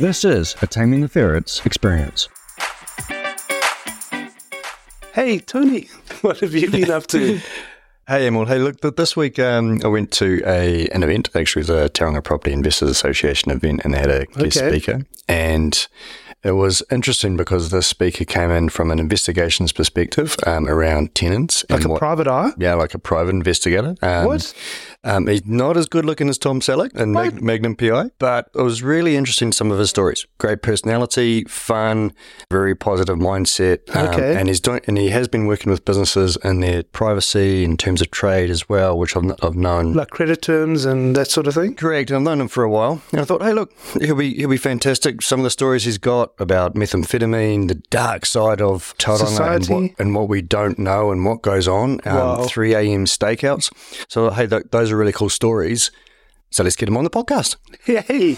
This is a Taming the Ferrets experience. Hey, Tony, what have you been up to? Hey, Emil. Hey, look, this week um, I went to a an event, actually, it was a Tauranga Property Investors Association event, and they had a guest Okay. speaker. And it was interesting because the speaker came in from an investigations perspective um, around tenants. Like and a what- private eye? Yeah, like a private investigator. Um, What? Um, he's not as good looking as Tom Selleck and Mag- Magnum PI, but it was really interesting. Some of his stories, great personality, fun, very positive mindset. Um, Okay. and he's doing, and he has been working with businesses in their privacy in terms of trade as well, which I've, I've known. Like credit terms and that sort of thing? Correct. I've known him for a while. And I thought, hey, look, he'll be he'll be fantastic. Some of the stories he's got about methamphetamine, the dark side of Tauranga and Society. what, and what we don't know and what goes on. Um, Wow. 3 a.m. stakeouts. So, hey, th- those are really cool stories. So let's get them on the podcast. Hey,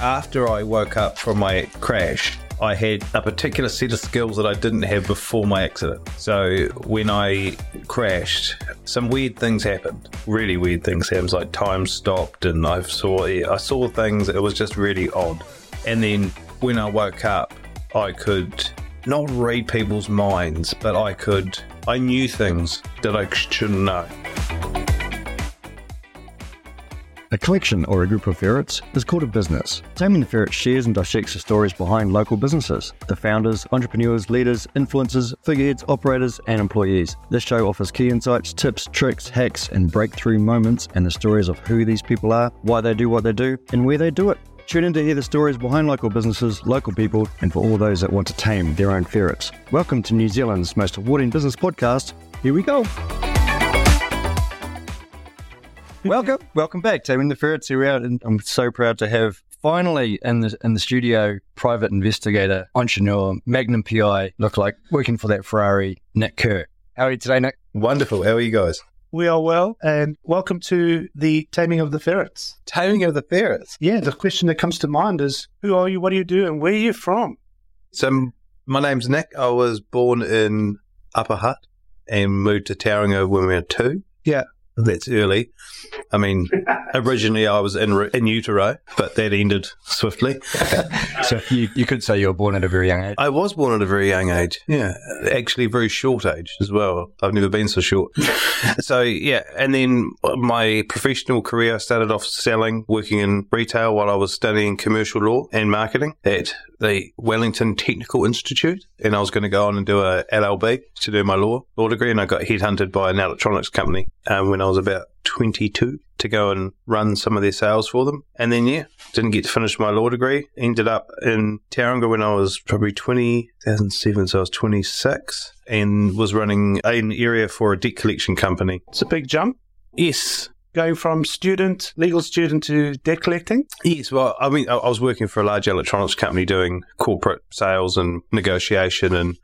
After I woke up from my crash, I had a particular set of skills that I didn't have before my accident. So when I crashed, some weird things happened. Really weird things happened. Like time stopped, and I saw I saw things. It was just really odd. And then when I woke up, I could not read people's minds, but I could. I knew things that I shouldn't know. A collection or a group of ferrets is called a business. Taming the Ferret shares and dissects the stories behind local businesses, the founders, entrepreneurs, leaders, influencers, figureheads, operators, and employees. This show offers key insights, tips, tricks, hacks, and breakthrough moments and the stories of who these people are, why they do what they do, and where they do it. Tune in to hear the stories behind local businesses, local people, and for all those that want to tame their own ferrets. Welcome to New Zealand's most awarding business podcast. Here we go. welcome, welcome back, Taming the Ferrets. Here we are, and I'm so proud to have finally in the in the studio private investigator, entrepreneur, Magnum PI, look like working for that Ferrari, Nick Kerr. How are you today, Nick? Wonderful. How are you guys? We are well, and welcome to the Taming of the Ferrets. Taming of the ferrets. Yeah, the question that comes to mind is who are you, what do you do, and where are you from? So my name's Nick. I was born in Upper Hutt and moved to Tauranga when we were two. Yeah. That's early. I mean, originally I was in in utero, but that ended swiftly. So you, you could say you were born at a very young age. I was born at a very young age. Yeah, actually, very short age as well. I've never been so short. so yeah, and then my professional career I started off selling, working in retail while I was studying commercial law and marketing at the Wellington Technical Institute, and I was going to go on and do a LLB to do my law law degree, and I got headhunted by an electronics company um, when I was about 22 to go and run some of their sales for them. And then, yeah, didn't get to finish my law degree. Ended up in Tauranga when I was probably 20, 2007, so I was 26, and was running an area for a debt collection company. It's a big jump Yes. Going from student, legal student to debt collecting. Yes, well, I mean, I was working for a large electronics company doing corporate sales and negotiation and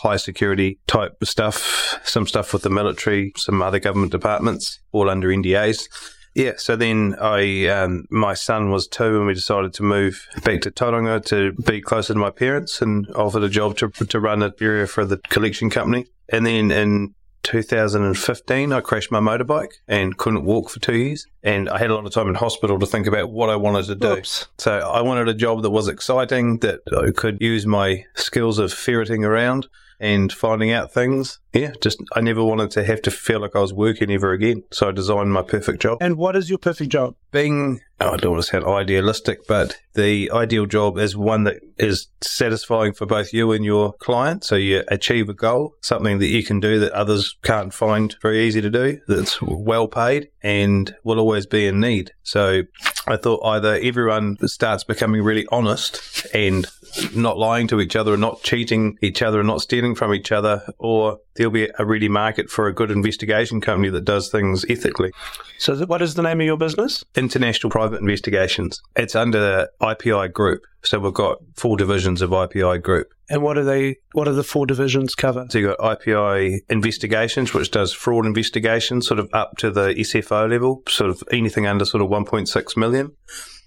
high security type stuff, some stuff with the military, some other government departments, all under NDAs. Yeah, so then I, um, my son was two, and we decided to move back to Tauranga to be closer to my parents, and offered a job to to run an area for the collection company. And then in 2015, I crashed my motorbike and couldn't walk for two years. And I had a lot of time in hospital to think about what I wanted to do. Oops. So I wanted a job that was exciting, that I could use my skills of ferreting around and finding out things. Yeah, just I never wanted to have to feel like I was working ever again. So I designed my perfect job. And what is your perfect job? Being, oh, I don't want to sound idealistic, but the ideal job is one that is satisfying for both you and your client. So you achieve a goal, something that you can do that others can't find very easy to do, that's well paid and will always be in need. So I thought either everyone starts becoming really honest and not lying to each other and not cheating each other and not stealing from each other, or there'll be a really market for a good investigation company that does things ethically. So, th- what is the name of your business? International Private Investigations. It's under the IPI Group. So we've got four divisions of IPI Group. And what are they? What are the four divisions cover? So you've got IPI Investigations, which does fraud investigations, sort of up to the SFO level, sort of anything under sort of 1.6 million.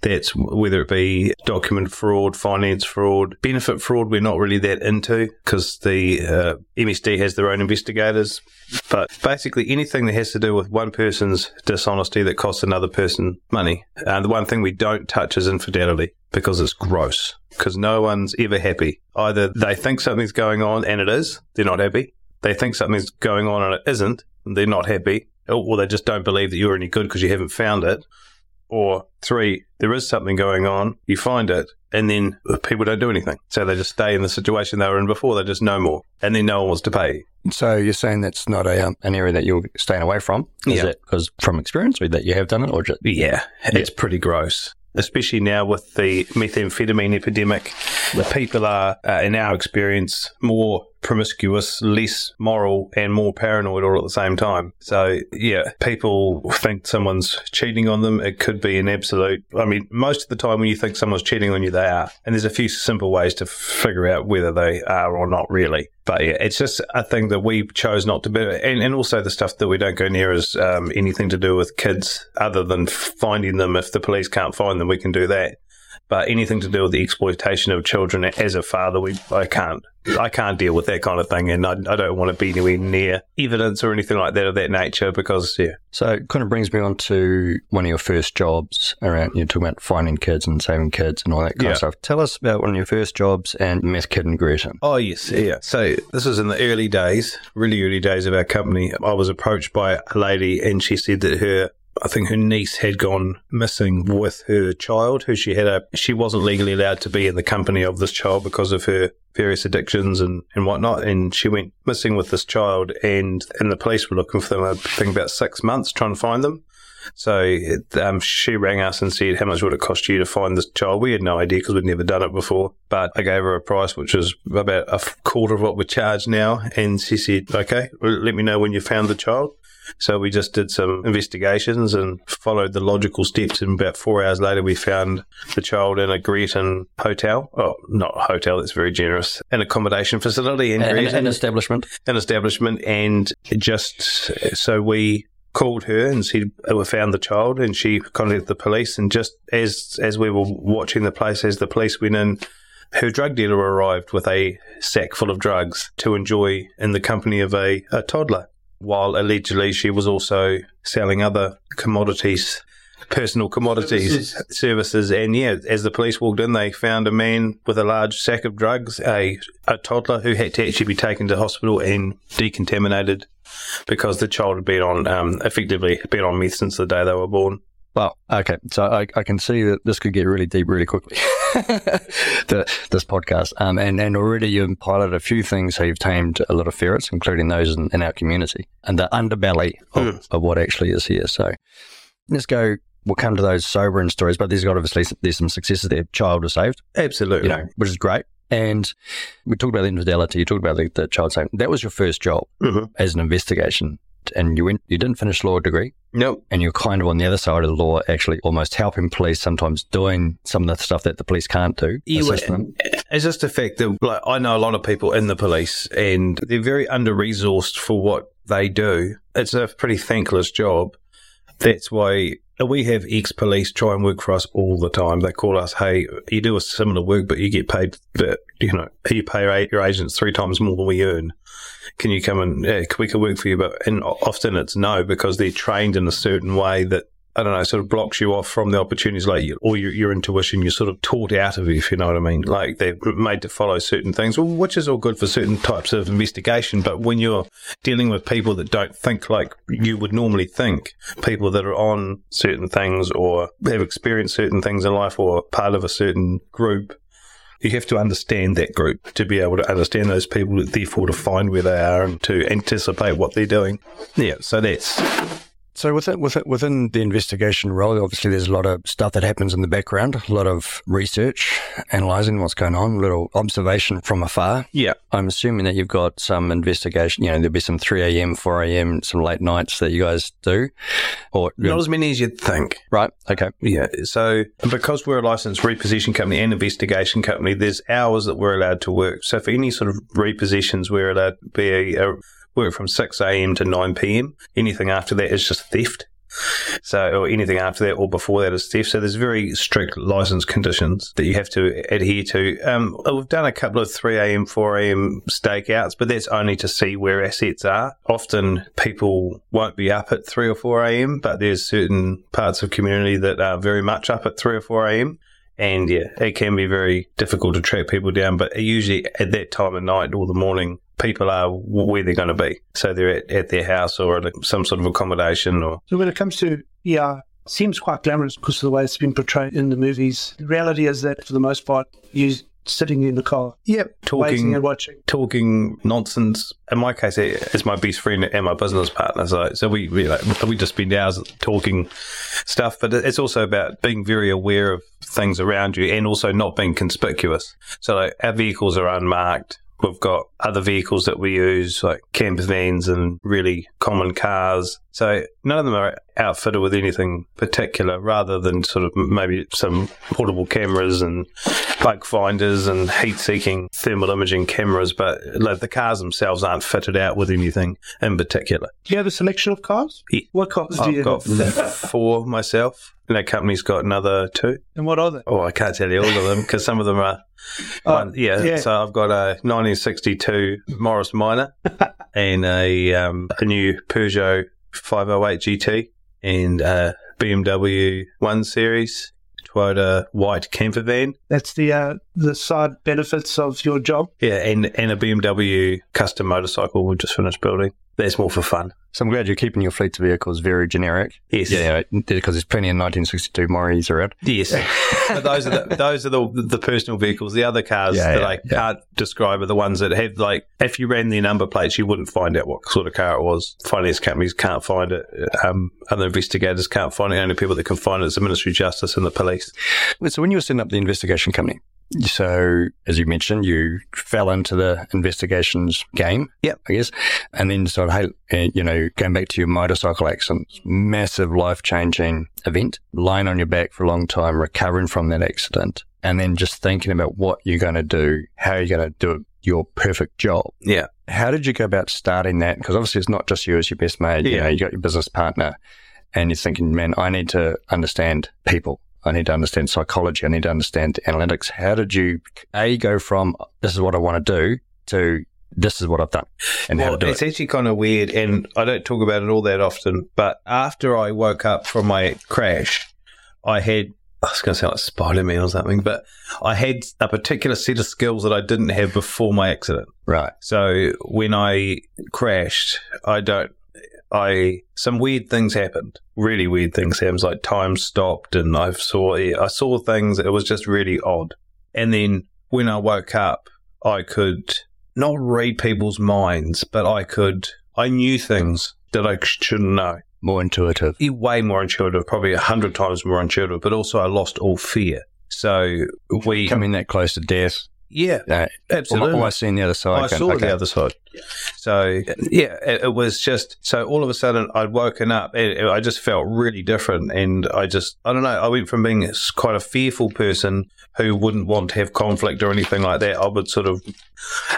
That's whether it be document fraud, finance fraud, benefit fraud. We're not really that into because the uh, MSD has their own investigators. But basically, anything that has to do with one person's dishonesty that costs another person money. Uh, the one thing we don't touch is infidelity. because it's gross. Because no one's ever happy. Either they think something's going on and it is, they're not happy. They think something's going on and it isn't, and they're not happy. Or they just don't believe that you're any good because you haven't found it. Or three, there is something going on, you find it, and then people don't do anything. So they just stay in the situation they were in before, they just know more. And then no one wants to pay. So you're saying that's not a um, an area that you're staying away from? Is Yeah. it because from experience that you have done it or just Yeah, it's pretty gross. Especially now with the methamphetamine epidemic, the people are, uh, in our experience, more promiscuous, less moral, and more paranoid all at the same time. So, yeah, people think someone's cheating on them. It could be an absolute. I mean, most of the time when you think someone's cheating on you, they are. And there's a few simple ways to figure out whether they are or not really. But yeah, it's just a thing that we chose not to be. And, and also the stuff that we don't go near is um, anything to do with kids other than finding them. If the police can't find them, we can do that. But anything to do with the exploitation of children as a father, we I can't. I can't deal with that kind of thing, and I, I don't want to be anywhere near evidence or anything like that of that nature because, yeah, So it kind of brings me on to one of your first jobs around you're talking about finding kids and saving kids and all that kind Yeah. of stuff. Tell us about one of your first jobs and meth kid and Greta. Oh, yes. Yeah. So this was in the early days, really early days of our company. I was approached by a lady and she said that her, I think her niece had gone missing with her child who she had a, she wasn't legally allowed to be in the company of this child because of her various addictions and, and whatnot. And she went missing with this child and, and the police were looking for them, I think about six months trying to find them. So um, she rang us and said, "How much would it cost you to find this child?" We had no idea because we'd never done it before. But I gave her a price which was about a quarter of what we charge now, and she said, "Okay, let me know when you found the child." So we just did some investigations and followed the logical steps. And about four hours later, we found the child in a Greerton hotel. Oh, not hotel, that's very generous. An accommodation facility in An, establishment. an establishment and just so we called her and said we uh, found the child and she contacted the police and just as as we were watching the place as the police went in her drug dealer arrived with a sack full of drugs to enjoy in the company of a, a toddler while allegedly she was also selling other commodities personal commodities services. and yeah as the police walked in they found a man with a large sack of drugs a, a toddler who had to actually be taken to hospital and decontaminated because the child had been on um, effectively been on meth since the day they were born Well, okay. So I, I can see that this could get really deep really quickly. the, this podcast. Um, and, and already you've piloted a few things. So you've tamed a lot of ferrets, including those in, in our community and the underbelly of, of what actually is here. So let's go. We'll come to those sobering stories, but there's got obviously there's some successes there. Child was saved, absolutely you know, which is great. And we talked about the infidelity. You talked about the, the child saving. That was your first job Mhm. as an investigation, and you went. You didn't finish law degree nope and you're kind of on the other side of the law, actually almost helping police sometimes doing some of the stuff that the police can't do. You- assist them. It's just the fact that like, I know a lot of people in the police and they're very under resourced for what they do. It's a pretty thankless job. That's why we have ex police try and work for us all the time. They call us, hey, you do a similar work, but you get paid, but you know, you pay your agents three times more than we earn. Can you come and yeah, we can work for you? But and often it's no because they're trained in a certain way that I don't know, sort of blocks you off from the opportunities, like you, or your, your intuition, you're sort of taught out of it, if you know what I mean. Like they're made to follow certain things, which is all good for certain types of investigation. But when you're dealing with people that don't think like you would normally think, people that are on certain things or have experienced certain things in life or part of a certain group, you have to understand that group to be able to understand those people, therefore to find where they are and to anticipate what they're doing. Yeah, so that's So within, within within the investigation role, obviously there's a lot of stuff that happens in the background, a lot of research, analysing what's going on, a little observation from afar. yeah. I'm assuming that you've got some investigation. You know, there'll be some 3 a.m., 4 a.m., some late nights that you guys do, or Not as many as you'd think. right? Okay, Yeah. So because we're a licensed repossession company and investigation company, there's hours that we're allowed to work. So for any sort of repossessions, we're allowed to be a, work from 6 a.m. to 9 p.m. Anything after that is just theft. So, or anything after that or before that is theft. So there's very strict license conditions that you have to adhere to. Um, we've done a couple of 3 a.m., 4 a.m. stakeouts, but that's only to see where assets are. Often people won't be up at 3 or 4 a.m., but there's certain parts of community that are very much up at 3 or 4 a.m. And yeah, it can be very difficult to track people down, but usually at that time of night or the morning, people are where they're going to be. So they're at, at their house or at some sort of accommodation or. So when it comes to ER, seems quite glamorous because of the way it's been portrayed in the movies. The reality is that for the most part, you sitting in the car, Yep. Talking, and watching. talking nonsense. In my case, it- it's my best friend and my business partner. So, so we we, like, we just spend hours talking stuff. But it's also about being very aware of things around you and also not being conspicuous. So, like our vehicles are unmarked. We've got other vehicles that we use, like camper vans and really common cars. So none of them are outfitted with anything particular, rather than sort of maybe some portable cameras and bug finders and heat-seeking thermal imaging cameras. But like the cars themselves aren't fitted out with anything in particular. Do you have a selection of cars? Yeah. What cars do you I've got have? four myself, that company's got another two. And what are they? Oh, I can't tell you all of them because some of them are. Oh, one, yeah, yeah. So I've got a 1962 Morris Minor and a um, a new Peugeot 508 GT and a BMW One Series Toyota white camper van. That's the uh, the side benefits of your job. Yeah, and and a BMW custom motorcycle we just finished building. That's more for fun. So I'm glad you're keeping your fleet of vehicles very generic. Yes. Yeah, because there's plenty of 1962 Morris around. Yes, but those are the, those are the the personal vehicles. The other cars Yeah, that yeah, I yeah. can't describe are the ones that have like if you ran their number plates, you wouldn't find out what sort of car it was. Finance companies can't find it. Um, other investigators can't find it. Only people that can find it is the Ministry of Justice and the police. So when you were setting up the investigation company, so as you mentioned, you fell into the investigations game. Yep. I guess, and then decided, hey, uh, you know, going back to your motorcycle accident, massive life changing event, lying on your back for a long time, recovering from that accident, and then just thinking about what you're going to do, how you're going to do your perfect job. Yeah. How did you go about starting that? Because obviously it's not just you as your best mate. You Yeah. know, you got your business partner and you're thinking, man, I need to understand people. I need to understand psychology. I need to understand analytics. How did you, A, go from this is what I want to do to this is what I've done and how to do it's it? actually kind of weird, and I don't talk about it all that often. But after I woke up from my crash, I had. I was going to say like Spider Man or something, but I had a particular set of skills that I didn't have before my accident. Right. So when I crashed, I don't. I some weird things happened. Really weird things happened. Like time stopped, and I saw I saw things. It was just really odd. And then when I woke up, I could not read people's minds, but I could. I knew things that I shouldn't know. More intuitive. Way more intuitive, probably a hundred times more intuitive. But also, I lost all fear. So we, Coming that close to death. Yeah, Uh, absolutely. almost seen the other side. I going, saw okay. the other side. So yeah, it, it was just so all of a sudden I'd woken up and I just felt really different, and I just I don't know. I went from being quite a fearful person who wouldn't want to have conflict or anything like that. I would sort of,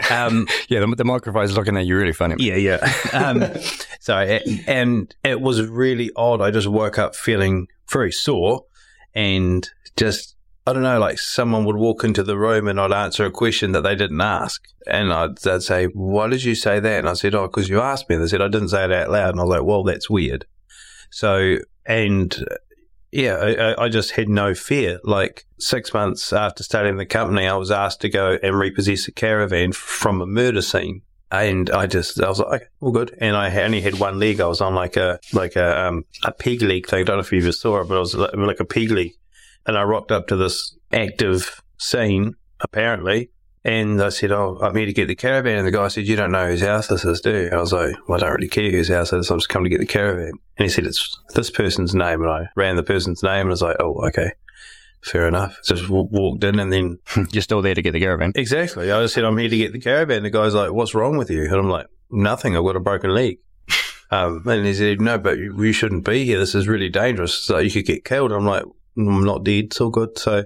um, Yeah, the, the microphone's looking at you really funny. yeah, yeah. Um, so it, and it was really odd. I just woke up feeling very sore, and just I don't know, like someone would walk into the room and I'd answer a question that they didn't ask. And I'd, they'd say, Why did you say that? And I said, Oh, because you asked me. And They said, I didn't say it out loud. And I was like, Well, that's weird. So, and yeah, I, I- I just had no fear. Like six months after starting the company, I was asked to go and repossess a caravan from a murder scene. And I just, I was like, okay, all good. And I only had one leg. I was on like a, like a, um, a peg leg thing. I don't know if you ever saw it, but it was like, like a peg leg. And I rocked up to this active scene, apparently. And I said, Oh, I'm here to get the caravan. And the guy said, You don't know whose house this is, do you? I was like, Well, I don't really care whose house it is. I'm just coming to get the caravan. And he said, It's this person's name. And I ran the person's name and I was like, Oh, okay. Fair enough. Just w- walked in and then You're still there to get the caravan. Exactly. I just said, I'm here to get the caravan. The guy's like, what's wrong with you? And I'm like, nothing. I've got a broken leg. Um, and he said, no, but you, you shouldn't be here. This is really dangerous. So you could get killed. I'm like, I'm not dead. All good. So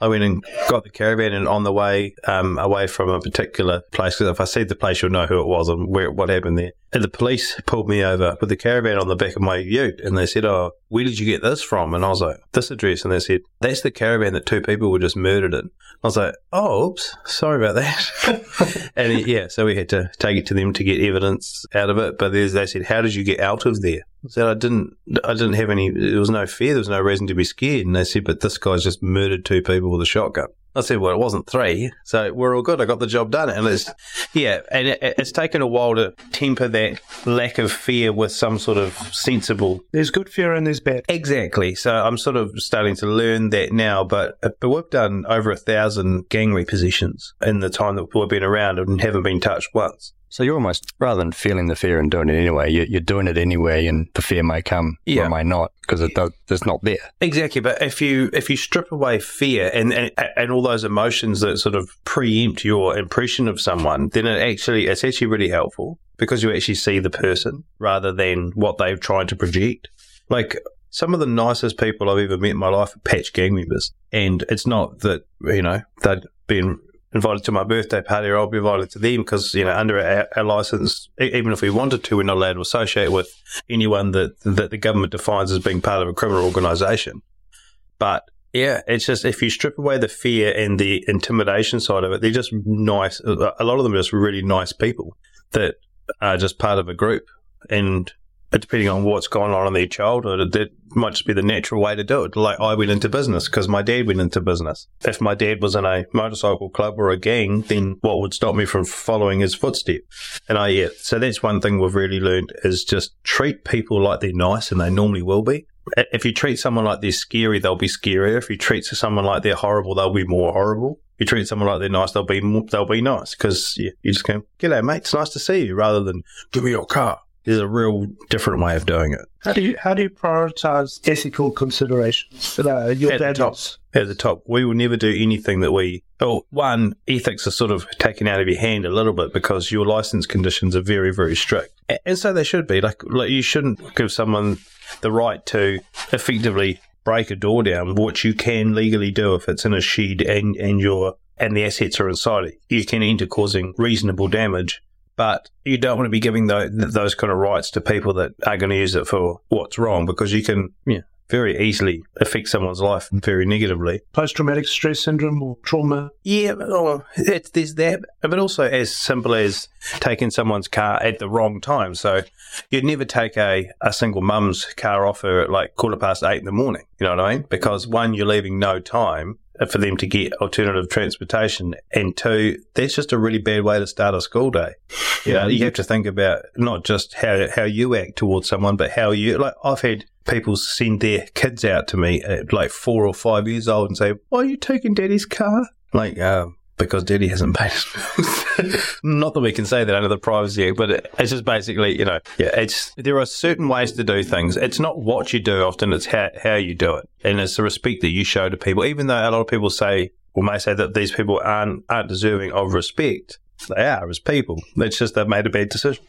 I went and got the caravan and on the way, um, away from a particular place, because if I see the place, you'll know who it was and where, what happened there. And the police pulled me over with the caravan on the back of my ute and they said, oh, where did you get this from? And I was like, this address. And they said, that's the caravan that two people were just murdered in. I was like, oh, oops, sorry about that. and uh, yeah, so we had to take it to them to get evidence out of it. But they said, how did you get out of there? I said, I didn't, I didn't have any, there was no fear, there was no reason to be scared. And they said, but this guy's just murdered two people with a shotgun. I said, well, it wasn't three, so we're all good. I got the job done. And it's, yeah, and it, it's taken a while to temper that lack of fear with some sort of sensible. There's good fear and there's bad. Exactly. So I'm sort of starting to learn that now, but, but we've done over a thousand gang repossessions in the time that we've been around and haven't been touched once. So you're almost rather than feeling the fear and doing it anyway, you're, you're doing it anyway, and the fear may come Yeah. or may not because it does, it's not there. Exactly, but if you if you strip away fear and, and and all those emotions that sort of preempt your impression of someone, then it actually it's actually really helpful because you actually see the person rather than what they've tried to project. Like some of the nicest people I've ever met in my life are patch gang members, and it's not that you know they'd been invited to my birthday party or I'll be invited to them because you know under our, our license, even if we wanted to, we're not allowed to associate with anyone that that the government defines as being part of a criminal organisation. But yeah, it's just if you strip away the fear and the intimidation side of it, they're just nice. A lot of them are just really nice people that are just part of a group. And Uh, depending on what's gone on in their childhood, that might just be the natural way to do it. Like I went into business because my dad went into business. If my dad was in a motorcycle club or a gang, then what would stop me from following his footstep? And I, yeah, so that's one thing we've really learned is just treat people like they're nice and they normally will be. If you treat someone like they're scary, they'll be scarier. If you treat someone like they're horrible, they'll be more horrible. If you treat someone like they're nice, they'll be they'll be nice because you, you just go, "G'day, mate. It's nice to see you," rather than "Give me your car." There's a real different way of doing it. How do you how do you prioritize ethical considerations? Uh, your At the top. At the top, we will never do anything that we. Oh, one ethics are sort of taken out of your hand a little bit because your license conditions are very, very strict, and so they should be. Like, like you shouldn't give someone the right to effectively break a door down, which you can legally do if it's in a shed and and your and the assets are inside it. You can enter causing reasonable damage. But you don't want to be giving tho- those kind of rights to people that are going to use it for what's wrong because you can yeah, very easily affect someone's life very negatively. post traumatic stress syndrome or trauma. Yeah, oh, it's, there's that, but also as simple as taking someone's car at the wrong time. So you'd never take a, a single mum's car off her at like quarter past eight in the morning. You know what I mean? Because one, you're leaving no time for them to get alternative transportation, and two, that's just a really bad way to start a school day. You know, you have to think about not just how how you act towards someone, but how you like. I've had people send their kids out to me at like four or five years old and say, "Why are you taking Daddy's car?" Like, um, because Daddy hasn't paid his bills. Not that we can say that under the Privacy Act, but it, it's just basically, you know, yeah, it's there are certain ways to do things. It's not what you do often; it's how how you do it, and it's the respect that you show to people. Even though a lot of people say or may say that these people aren't aren't deserving of respect, they are as people. It's just they've made a bad decision.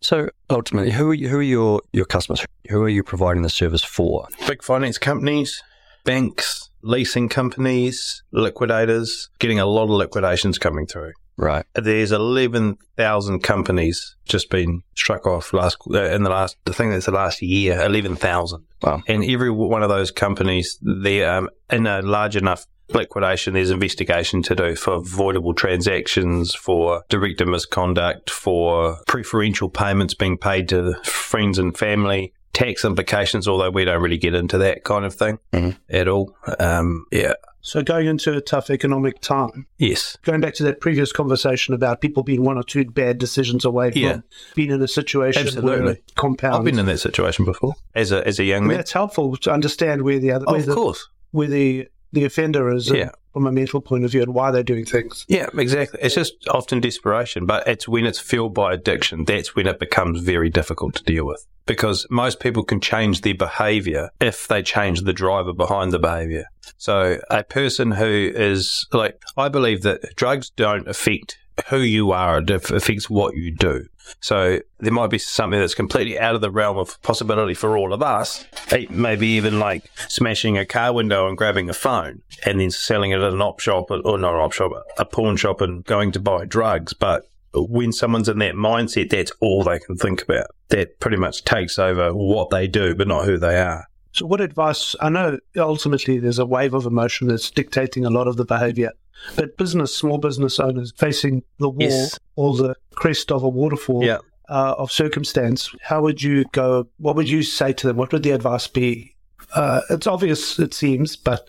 So ultimately, who are you, who are your your customers? Who are you providing the service for? big finance companies, banks, leasing companies, liquidators, getting a lot of liquidations coming through. Right. There's 11,000 companies just been struck off last uh, in the last, I think that's the last year, 11,000. Wow. And every one of those companies, they're um, in a large enough liquidation, there's investigation to do for voidable transactions, for director misconduct, for preferential payments being paid to friends and family, tax implications, although we don't really get into that kind of thing Mhm. at all. Um, yeah. So going into a tough economic time, Yes. going back to that previous conversation about people being one or two bad decisions away from Yeah. being in a situation where Absolutely. it compounds. I've been in that situation before as a as a young And man. that's helpful to understand where the other Oh, of the, course. where the the offender is uh, Yeah. from a mental point of view and why they're doing things. Yeah, exactly. It's just often desperation, but it's when it's fueled by addiction that's when it becomes very difficult to deal with. Because most people can change their behavior if they change the driver behind the behavior. So a person who is like, I believe that drugs don't affect who you are, it affects what you do. So there might be something that's completely out of the realm of possibility for all of us. Maybe even like smashing a car window and grabbing a phone and then selling it at an op shop or not an op shop, a pawn shop and going to buy drugs. But when someone's in that mindset, that's all they can think about. That pretty much takes over what they do, but not who they are. So, what advice? I know ultimately there's a wave of emotion that's dictating a lot of the behavior, but business, small business owners facing the wall Yes. or the crest of a waterfall Yeah. uh, of circumstance, how would you go? What would you say to them? What would the advice be? Uh, it's obvious, it seems, but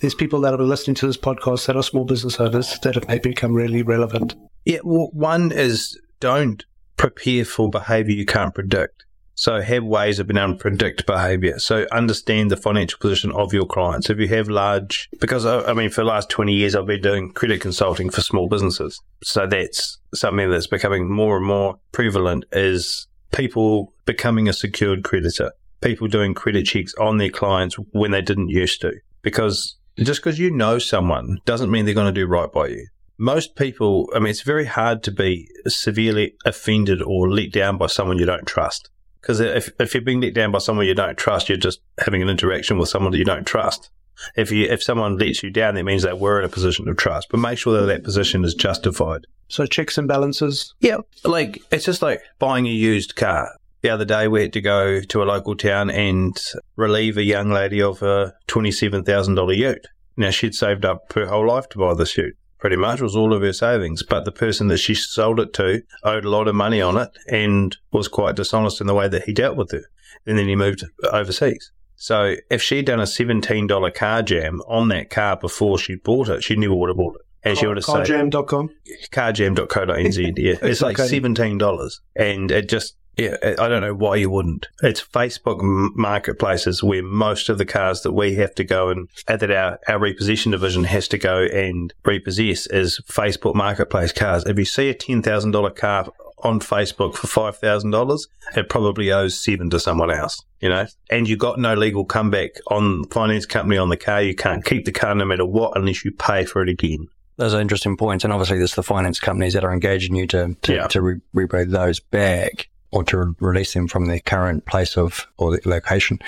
there's people that are listening to this podcast that are small business owners that it may become really relevant. Yeah, well, one is don't prepare for behavior you can't predict. So have ways of being able to mm-hmm. predict behavior. So understand the financial position of your clients. If you have large, because I, I mean, for the last 20 years, I've been doing credit consulting for small businesses. So that's something that's becoming more and more prevalent is people becoming a secured creditor, people doing credit checks on their clients when they didn't used to. Because just because you know someone doesn't mean they're going to do right by you most people, I mean, it's very hard to be severely offended or let down by someone you don't trust. Because if, if you're being let down by someone you don't trust, you're just having an interaction with someone that you don't trust. If you if someone lets you down, that means they were in a position of trust. But make sure that that position is justified. So, checks and balances. Yeah, like it's just like buying a used car. The other day, we had to go to a local town and relieve a young lady of a twenty-seven thousand dollar ute. Now she'd saved up her whole life to buy this ute. Pretty much was all of her savings, but the person that she sold it to owed a lot of money on it and was quite dishonest in the way that he dealt with her. And then he moved overseas. So if she'd done a seventeen dollar Carjam on that car before she bought it, she never would have bought it. And she would have saved Carjam.com. carjam.co.nz. Yeah, it's like seventeen dollars, and it just yeah, I don't know why you wouldn't. It's Facebook marketplaces where most of the cars that we have to go and that our our repossession division has to go and repossess is Facebook marketplace cars. If you see a ten thousand dollar car on Facebook for five thousand dollars, it probably owes seven to someone else. You know, and you got no legal comeback on finance company on the car. You can't keep the car no matter what unless you pay for it again. Those are interesting points. And obviously, there's the finance companies that are engaging you to, to, Yeah. to re- rebate those back or to release them from their current place of or the location.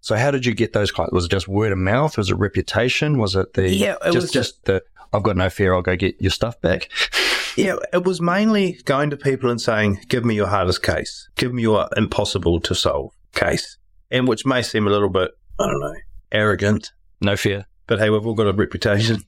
So, how did you get those clients? Was it just word of mouth? Was it reputation? Was it the Yeah, it just was- just the I've got no fear. I'll go get your stuff back. Yeah, it was mainly going to people and saying, "Give me your hardest case. Give me your impossible to solve case," and which may seem a little bit, I don't know, arrogant. No fear. But hey, we've all got a reputation.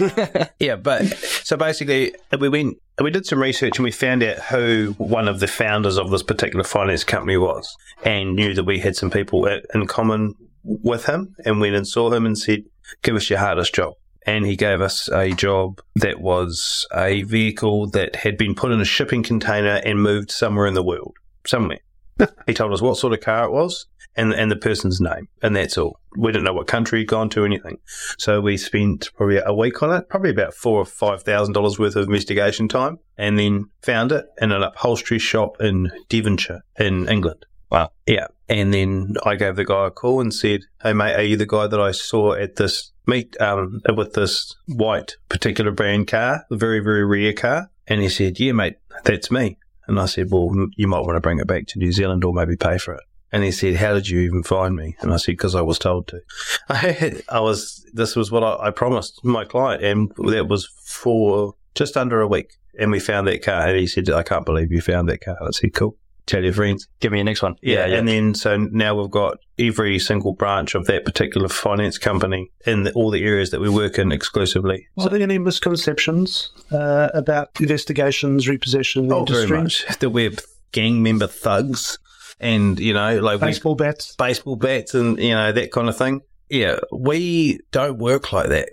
yeah, but so basically, we went, we did some research and we found out who one of the founders of this particular finance company was, and knew that we had some people in common with him, and went and saw him and said, "Give us your hardest job." And he gave us a job that was a vehicle that had been put in a shipping container and moved somewhere in the world, somewhere. he told us what sort of car it was and and the person's name, and that's all. We didn't know what country he'd gone to, or anything. So we spent probably a week on it, probably about four or five thousand dollars worth of investigation time, and then found it in an upholstery shop in Devonshire in England. Wow. Yeah. And then I gave the guy a call and said, Hey mate, are you the guy that I saw at this meet um, with this white particular brand car, a very, very rare car? And he said, Yeah, mate, that's me. And I said, Well, you might want to bring it back to New Zealand or maybe pay for it. And he said, How did you even find me? And I said, Because I was told to. I, I was, this was what I, I promised my client. And that was for just under a week. And we found that car. And he said, I can't believe you found that car. I said, Cool. Tell your friends. Give me your next one. Yeah, and then so now we've got every single branch of that particular finance company in the, all the areas that we work in exclusively. Are there any misconceptions uh, about investigations, repossession, Oh, very much that we're gang member thugs, and you know, like we, Baseball bats. baseball bats and you know that kind of thing. Yeah, we don't work like that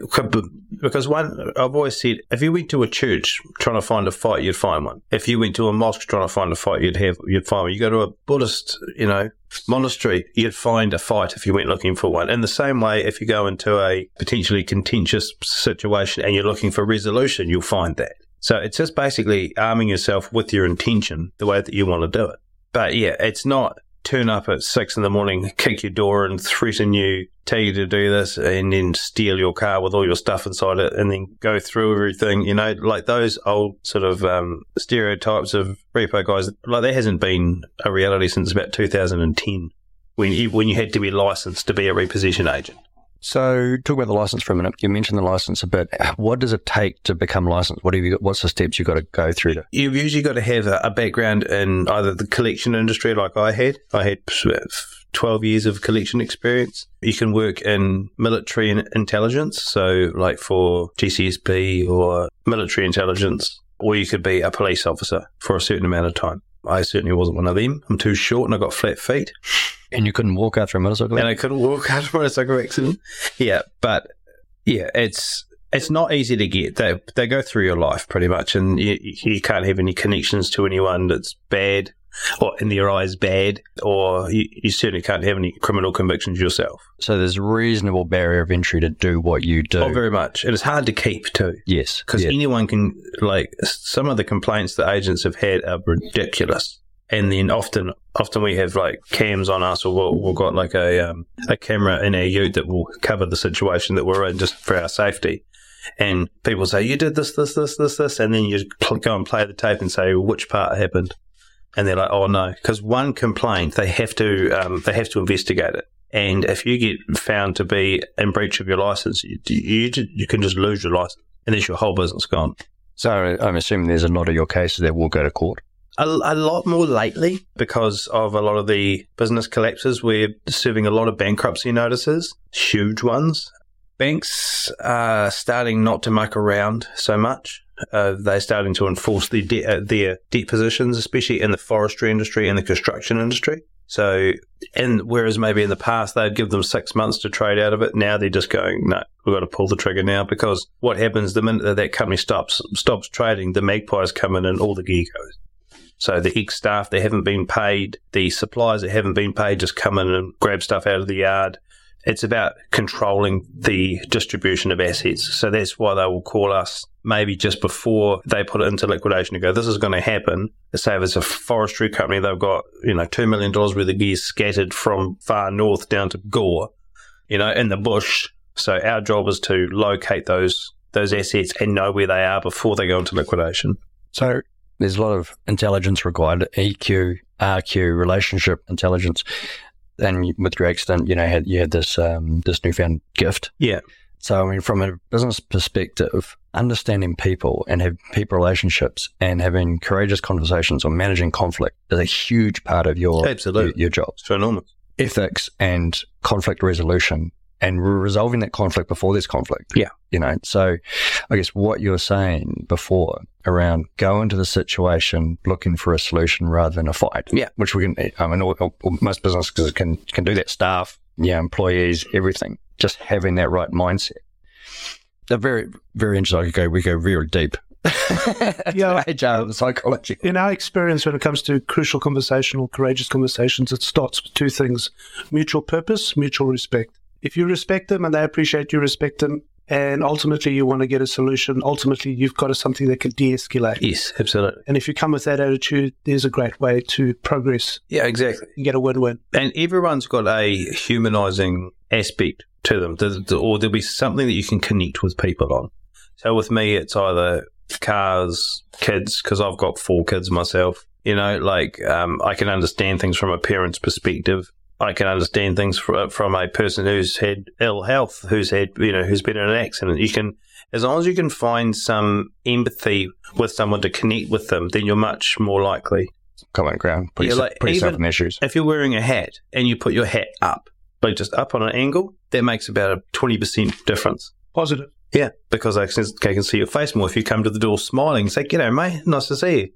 because one, I've always said, if you went to a church trying to find a fight, you'd find one. If you went to a mosque trying to find a fight, you'd have you'd find one. You go to a Buddhist, you know, monastery, you'd find a fight if you went looking for one. In the same way, if you go into a potentially contentious situation and you're looking for resolution, you'll find that. So it's just basically arming yourself with your intention the way that you want to do it. But yeah, it's not turn up at six in the morning, kick your door and threaten you, tell you to do this, and then steal your car with all your stuff inside it, and then go through everything. You know, like those old sort of um, stereotypes of repo guys. Like that hasn't been a reality since about 2010, when you, when you had to be licensed to be a repossession agent. So, talk about the license for a minute. You mentioned the license a bit. What does it take to become licensed? What have you got? What's the steps you've got to go through to? You've usually got to have a, a background in either the collection industry, like I had. I had 12 years of collection experience. You can work in military in- intelligence, so like for GCSB or military intelligence, or you could be a police officer for a certain amount of time. I certainly wasn't one of them. I'm too short and I got flat feet. And you couldn't walk after a motorcycle? And I couldn't walk after a motorcycle accident. Yeah, but yeah, it's it's not easy to get. They they go through your life pretty much, and you, you can't have any connections to anyone that's bad or in their eyes bad, or you, you certainly can't have any criminal convictions yourself. So there's a reasonable barrier of entry to do what you do. Oh, very much, and it's hard to keep too. yes. Because yeah. anyone can, like, some of the complaints that agents have had are ridiculous. And then often, often we have like cams on us, or we'll, we've got like a um, a camera in our ute that will cover the situation that we're in just for our safety. And people say, "You did this, this, this, this, this," and then you go and play the tape and say which part happened, and they're like, "Oh no," because one complaint they have to um, they have to investigate it. And if you get found to be in breach of your license, you, you, you can just lose your license, and there's your whole business gone. So I'm assuming there's a lot of your cases that will go to court. a, a lot more lately because of a lot of the business collapses. We're serving a lot of bankruptcy notices, huge ones. Banks are starting not to muck around so much. Uh, they're starting to enforce their, de- uh, their debt positions, especially in the forestry industry and the construction industry. So, and whereas maybe in the past they'd give them six months to trade out of it, now they're just going, no, we've got to pull the trigger now because what happens the minute that that company stops stops trading, the magpies come in and all the gear goes. So the ex staff that haven't been paid, the suppliers that haven't been paid just come in and grab stuff out of the yard. It's about controlling the distribution of assets. So that's why they will call us maybe just before they put it into liquidation to go, this is going to happen. Say if it's a forestry company, they've got, you know, $2 million worth of gear scattered from far north down to Gore, you know, in the bush. So our job is to locate those those assets and know where they are before they go into liquidation. So there's a lot of intelligence required, EQ, RQ, relationship intelligence. And with your accident, you know, had, you had this um, this newfound gift. Yeah. So I mean, from a business perspective, understanding people and have people relationships and having courageous conversations or managing conflict is a huge part of your Absolutely. your, your job. It's enormous. Ethics and conflict resolution and resolving that conflict before there's conflict. Yeah. You know, so I guess what you were saying before around go into the situation looking for a solution rather than a fight. Yeah. Which we can, I mean, all, all, most businesses can, can do that. Staff, yeah, employees, everything. Just having that right mindset. They're very, very interesting. I could go, we go real deep. Yeah. And psychology. In our experience, when it comes to crucial conversational, courageous conversations, it starts with two things mutual purpose, mutual respect. If you respect them and they appreciate you respect them, and ultimately you want to get a solution, ultimately you've got a, something that can de escalate. Yes, absolutely. And if you come with that attitude, there's a great way to progress Yeah, exactly. and get a win win. And everyone's got a humanizing aspect to them, There's- or there'll be something that you can connect with people on. So with me, it's either cars, kids, because I've got four kids myself. You know, like um, I can understand things from a parent's perspective. I can understand things from, from a person who's had ill health, who's had, you know, who's been in an accident. You can, as long as you can find some empathy with someone to connect with them, then you're much more likely Common ground. Put, Yeah, yourself, like put yourself in their shoes. if you're wearing a hat and you put your hat up, like just up on an angle, that makes about a 20% difference. Positive. Yeah, because I can, I can see your face more. If you come to the door smiling, say, G'day, mate, nice to see you.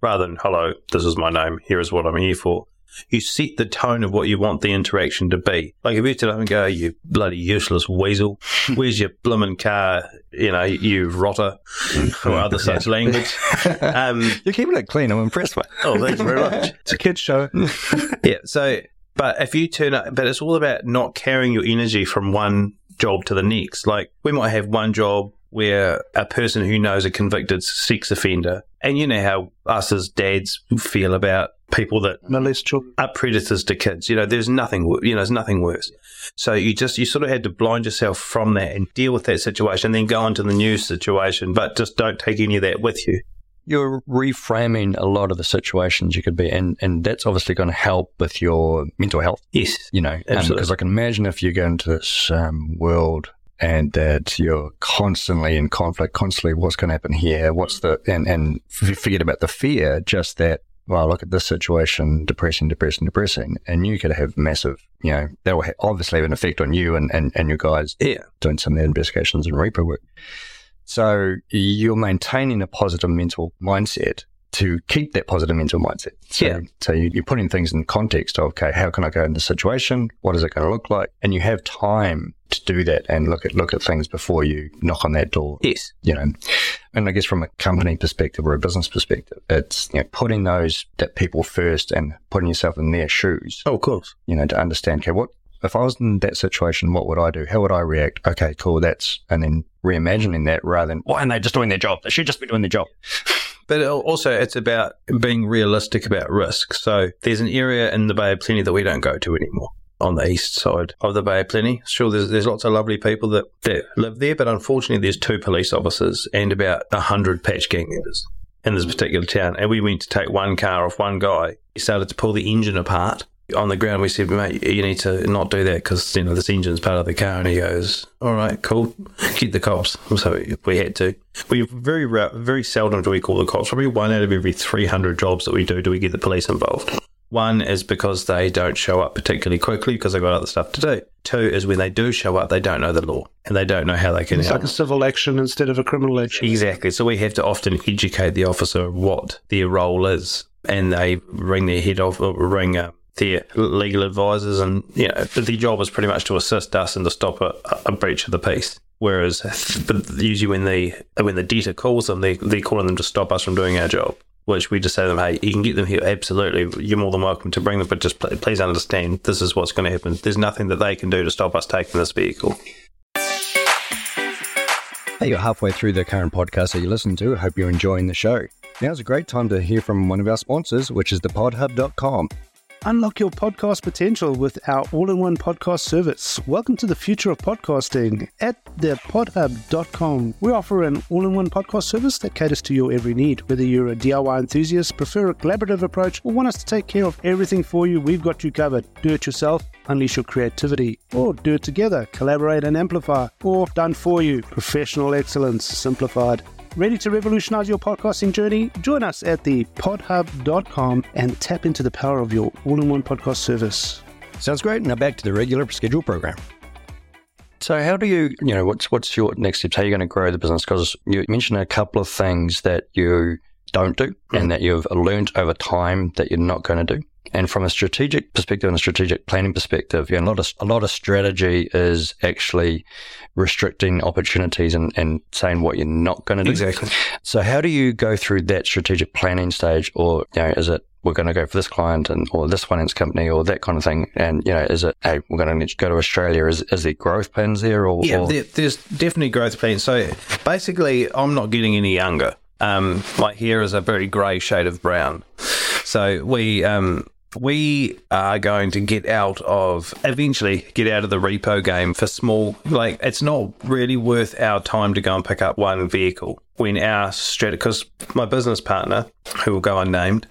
Rather than, hello, this is my name, here is what I'm here for. You set the tone of what you want the interaction to be. Like if you turn up and go, you bloody useless weasel, where's your bloomin' car, you know, you rotter, or other such language. Um, You're keeping it clean. I'm impressed with. oh, thanks very much. It's a kid's show. Yeah. So, but if you turn up, but it's all about not carrying your energy from one job to the next. Like we might have one job where a person who knows a convicted sex offender, and you know how us as dads feel about people that Molest children. are predators to kids. You know, there's nothing, you know, there's nothing worse. So you just, you sort of had to blind yourself from that and deal with that situation, and then go into the new situation, but just don't take any of that with you. You're reframing a lot of the situations you could be in, and that's obviously going to help with your mental health. Yes. You know, because I can imagine if you go into this um, world and that you're constantly in conflict, constantly what's going to happen here, what's the and and forget about the fear, just that well, look at this situation, depressing, depressing, depressing, and you could have massive, you know, that will ha- obviously have an effect on you and, and, and your guys Yeah. doing some of the investigations and repo work. So you're maintaining a positive mental mindset to keep that positive mental mindset. So, Yeah. so you- you're putting things in context of, okay, how can I go in this situation? What is it going to look like? And you have time to do that and look at look at things before you knock on that door Yes. you know, and I guess from a company perspective or a business perspective, it's you know, putting those that people first and putting yourself in their shoes, Oh, of course. you know, to understand, okay, what if I was in that situation, what would I do? How would I react? Okay, cool, that's and then reimagining that rather than why aren't they just doing their job? They should just be doing their job. But also, it's about being realistic about risk. So there's an area in the Bay of Plenty that we don't go to anymore on the east side of the Bay of Plenty. Sure, there's, there's lots of lovely people that, that live there, but unfortunately, there's two police officers and about a hundred patch gang members in this particular town. And we went to take one car off one guy. He started to pull the engine apart. On the ground, we said, mate, you need to not do that because, you know, this engine's part of the car. And he goes, all right, cool. Get the cops. So we had to. We very, very seldom do we call the cops. Probably one out of every 300 jobs that we do, do we get the police involved. One is because they don't show up particularly quickly because they've got other stuff to do. Two is when they do show up, they don't know the law and they don't know how they can It's help. like a civil action instead of a criminal action. Exactly. So we have to often educate the officer what their role is, and they ring their head off, or ring uh, their legal advisors, and you know, their job is pretty much to assist us and to stop a, a breach of the peace. Whereas, usually when the when the debtor calls them, they they're calling them to stop us from doing our job. Which we just say to them, hey, you can get them here. Absolutely, you're more than welcome to bring them, but just pl- please understand this is what's going to happen. There's nothing that they can do to stop us taking this vehicle. Hey, you're halfway through the current podcast that you listen to. Hope you're enjoying the show. Now's a great time to hear from one of our sponsors, which is thepodhub.com. Unlock your podcast potential with our all in one podcast service. Welcome to the future of podcasting. At thepodhub.com, we offer an all in one podcast service that caters to your every need. Whether you're a DIY enthusiast, prefer a collaborative approach, or want us to take care of everything for you, we've got you covered. Do it yourself, unleash your creativity, or do it together, collaborate and amplify, or done for you, professional excellence simplified. Ready to revolutionize your podcasting journey? Join us at thepodhub.com and tap into the power of your all in one podcast service. Sounds great. Now back to the regular scheduled program. So, how do you, you know, what's what's your next steps? How are you going to grow the business? Because you mentioned a couple of things that you don't do and mm. that you've learned over time that you're not going to do. And from a strategic perspective and a strategic planning perspective, you know, a lot of a lot of strategy is actually restricting opportunities and, and saying what you're not going to do. Exactly. So, how do you go through that strategic planning stage, or you know, is it we're going to go for this client and or this finance company or that kind of thing? And you know, is it hey, we're going to go to Australia? Is is there growth plans there, or, Yeah, or there, there's definitely growth plans. So basically, I'm not getting any younger. Um, my hair is a very grey shade of brown. So we um, we are going to get out of eventually get out of the repo game for small. Like it's not really worth our time to go and pick up one vehicle when our strategy. Because my business partner, who will go unnamed,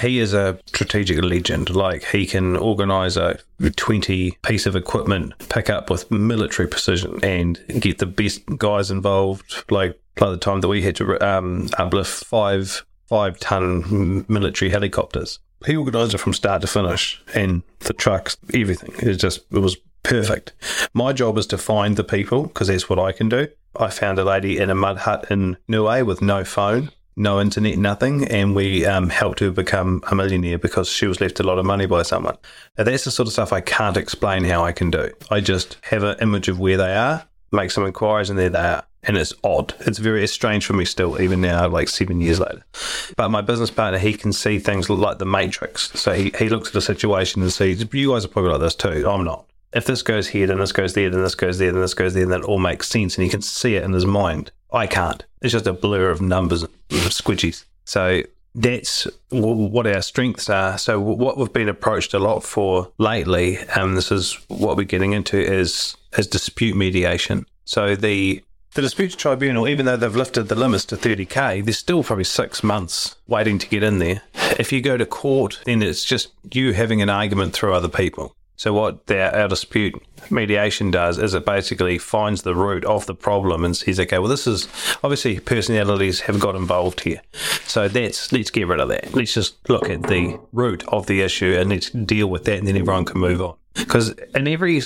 he is a strategic legend. Like he can organise a 20 piece of equipment pickup with military precision and get the best guys involved. Like by the time that we had to um, uplift five five ton military helicopters, he organised it from start to finish, and the trucks, everything. It just it was perfect. My job is to find the people because that's what I can do. I found a lady in a mud hut in Niue with no phone no internet, nothing, and we um, helped her become a millionaire because she was left a lot of money by someone. Now, that's the sort of stuff I can't explain how I can do. I just have an image of where they are, make some inquiries, and there they are. And it's odd. It's very strange for me still, even now, like seven years later. But my business partner, he can see things like the Matrix. So he, he looks at a situation and sees, you guys are probably like this too. I'm not. If this goes here, then this goes there, then this goes there, then this goes there, then it all makes sense. And he can see it in his mind. I can't. It's just a blur of numbers and squidgies. So that's what our strengths are. So what we've been approached a lot for lately, and this is what we're getting into, is is dispute mediation. So the the disputes tribunal, even though they've lifted the limits to 30k, there's still probably six months waiting to get in there. If you go to court, then it's just you having an argument through other people. So what the, our dispute mediation does is it basically finds the root of the problem and says, okay, well, this is obviously personalities have got involved here. So that's let's get rid of that. Let's just look at the root of the issue and let's deal with that, and then everyone can move on. Because in every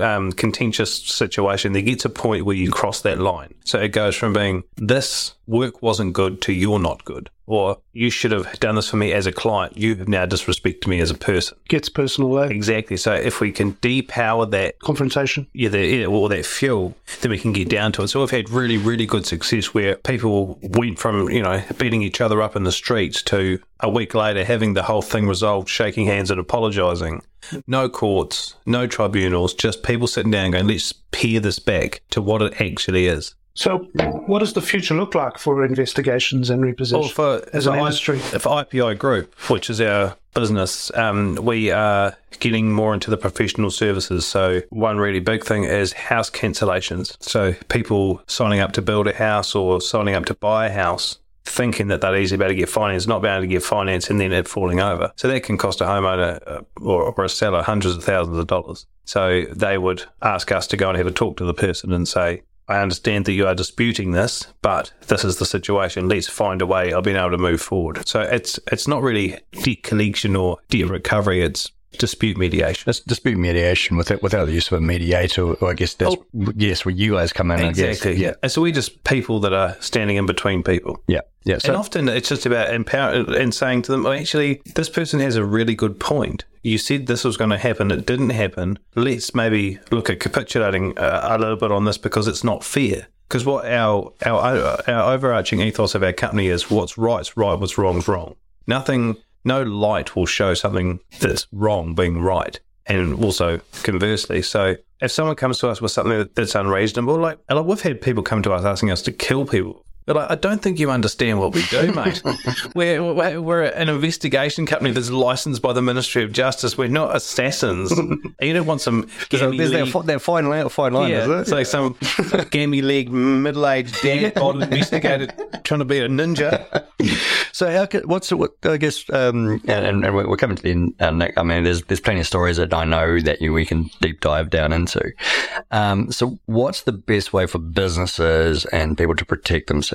um, contentious situation, there gets a point where you cross that line. So it goes from being this work wasn't good to you're not good, or you should have done this for me as a client. You have now disrespected me as a person. Gets personal, eh? Exactly. So if we can depower that Confrontation. yeah, the, yeah, or that fuel, then we can get down to it. So we've had really, really good success where people went from, you know, beating each other up in the streets to a week later having the whole thing resolved, shaking hands and apologising. No courts, no tribunals, just people sitting down going, let's pare this back to what it actually is. So, what does the future look like for investigations and repossession Well, for as an I- industry? for IPI Group, which is our business, um, we are getting more into the professional services. So one really big thing is house cancellations. So people signing up to build a house or signing up to buy a house. Thinking that they're easily able to get finance, not being able to get finance, and then it falling over. So that can cost a homeowner uh, or, or a seller hundreds of thousands of dollars. So they would ask us to go and have a talk to the person and say, I understand that you are disputing this, but this is the situation. Let's find a way of being able to move forward. So it's it's not really debt collection or debt recovery. It's dispute mediation. It's dispute mediation without without the use of a mediator. Or I guess that's yes, where you guys come in. I guess. Exactly. Yeah. And so we're just people that are standing in between people. Yeah. Yeah. and often it's just about empowering and saying to them, well, actually, this person has a really good point. You said this was going to happen. It didn't happen. Let's maybe look at capitulating uh, a little bit on this because it's not fair. Because what our, our our overarching ethos of our company is what's right's right, what's wrong's wrong. Nothing, no light will show something that's wrong being right. And also conversely. So if someone comes to us with something that's unreasonable, like, we've had people come to us asking us to kill people. But I don't think you understand what we do, mate. we're, we're, we're an investigation company that's licensed by the Ministry of Justice. We're not assassins. you don't want some there's, gammy there's that, leg- that fine line, fine line, yeah, is it's it? like some gammy leg, middle aged, dad bod investigator trying to be a ninja. So, how, ca- what's what I guess, um, and, and, we're coming to the end. Uh, Nick. I mean, there's there's plenty of stories that I know that you we can deep dive down into. Um, so, what's the best way for businesses and people to protect themselves?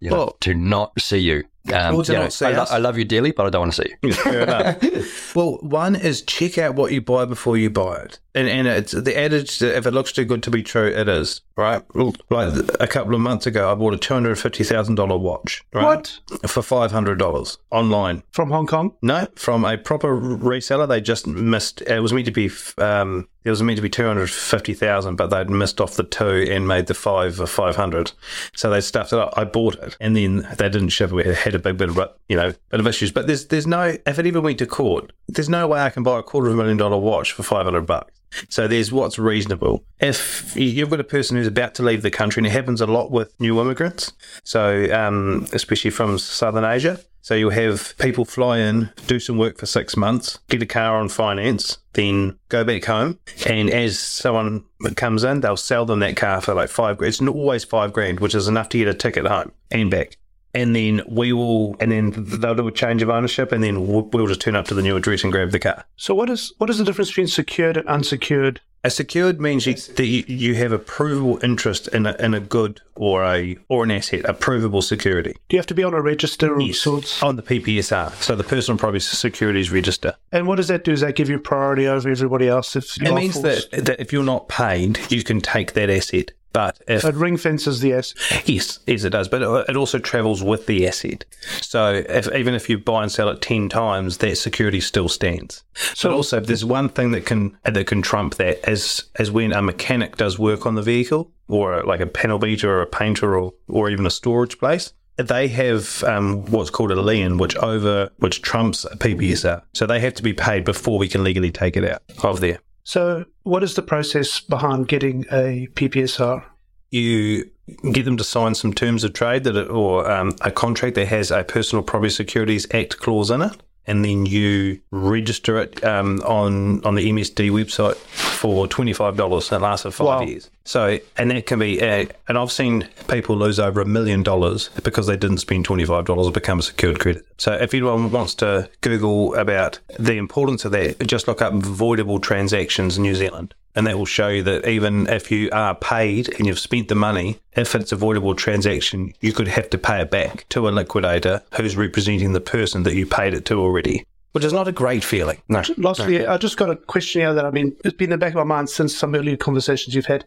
You know, Well- to not see you. Um, Well, to you know, see I, lo- us. I love you dearly, but I don't want to see you. Well, one is check out what you buy before you buy it, and and it's the adage that if it looks too good to be true, it is. Right? Like a couple of months ago, I bought a two hundred fifty thousand dollar watch. Right? What? for five hundred dollars online? From Hong Kong? No, from a proper reseller. They just missed. It was meant to be. Um, it was meant to be two hundred fifty thousand, but they'd missed off the two and made the five a five hundred. So they stuffed it up. I bought it, and then they didn't ship it. We had a big bit of you know bit of issues. But there's there's no. If it even went to court, there's no way I can buy a quarter of a million dollar watch for five hundred bucks. So there's what's reasonable. If you've got a person who's about to leave the country, and it happens a lot with new immigrants, so um, especially from Southern Asia. So you'll have people fly in, do some work for six months, get a car on finance, then go back home. And as someone comes in, they'll sell them that car for like five grand. It's always five grand, which is enough to get a ticket home and back. And then we will, and then they'll do a change of ownership, and then we'll, we'll just turn up to the new address and grab the car. So, what is what is the difference between secured and unsecured? A secured means you, that you, you have a provable interest in a, in a good or a or an asset, a provable security. Do you have to be on a register of Yes. sorts? On the PPSR, so the personal property securities register. And what does that do? Does that give you priority over everybody else? If It are means forced? that, that if you're not paid, you can take that asset. But if it ring fences the asset. yes, yes, it does. But it also travels with the asset. So if even if you buy and sell it ten times, that security still stands. So- but also, if there's one thing that can that can trump that, as as when a mechanic does work on the vehicle, or like a panel beater, or a painter, or or even a storage place. They have um, what's called a lien, which over which trumps a PPSR. So they have to be paid before we can legally take it out of there. So, what is the process behind getting a PPSR? you get them to sign some terms of trade that it, or um, a contract that has a personal property securities act clause in it and then you register it um, on on the MSD website for twenty five dollars. It lasts for five Wow. years. So, and that can be, uh, and I've seen people lose over a million dollars because they didn't spend twenty five dollars to become a secured credit. So, if anyone wants to Google about the importance of that, just look up voidable transactions in New Zealand. And that will show you that even if you are paid and you've spent the money, if it's a avoidable transaction, you could have to pay it back to a liquidator who's representing the person that you paid it to already, which is not a great feeling. No. Lastly, I just got a question here that I mean, it's been in the back of my mind since some earlier conversations you've had.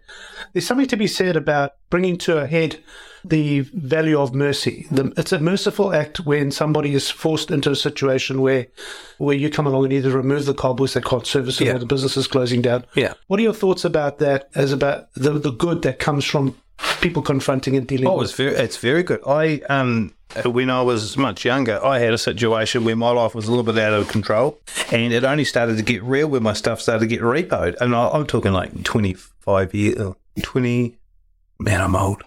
There's something to be said about bringing to a head the value of mercy. The, it's a merciful act when somebody is forced into a situation where where you come along and either remove the because they can't service it Yeah. or the business is closing down. Yeah. What are your thoughts about that as about the, the good that comes from people confronting and dealing Oh, with it's very, it's very good. I um, when I was much younger, I had a situation where my life was a little bit out of control, and it only started to get real when my stuff started to get repoed. And I, I'm talking like 25 years, uh, 20. Man, I'm old.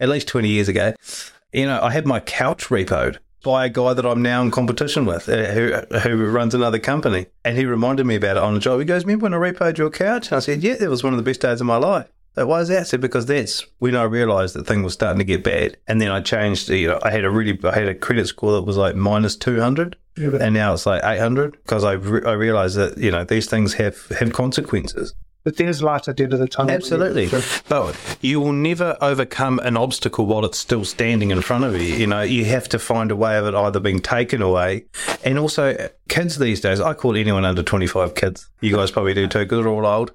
At least 20 years ago, you know, I had my couch repoed by a guy that I'm now in competition with, uh, who who runs another company, and he reminded me about it on the job. He goes, "Remember when I repoed your couch?" And I said, "Yeah, that was one of the best days of my life." So why is that? I said because that's when I realised that thing was starting to get bad, and then I changed. You know, I had a really, I had a credit score that was like minus two hundred, and now it's like eight hundred because I re- I realised that you know these things have have consequences. But there's light at the end of the tunnel. Absolutely. But you will never overcome an obstacle while it's still standing in front of you. You know, you have to find a way of it either being taken away. And also, kids these days, I call anyone under 25 kids. You guys probably do too, because they're all old.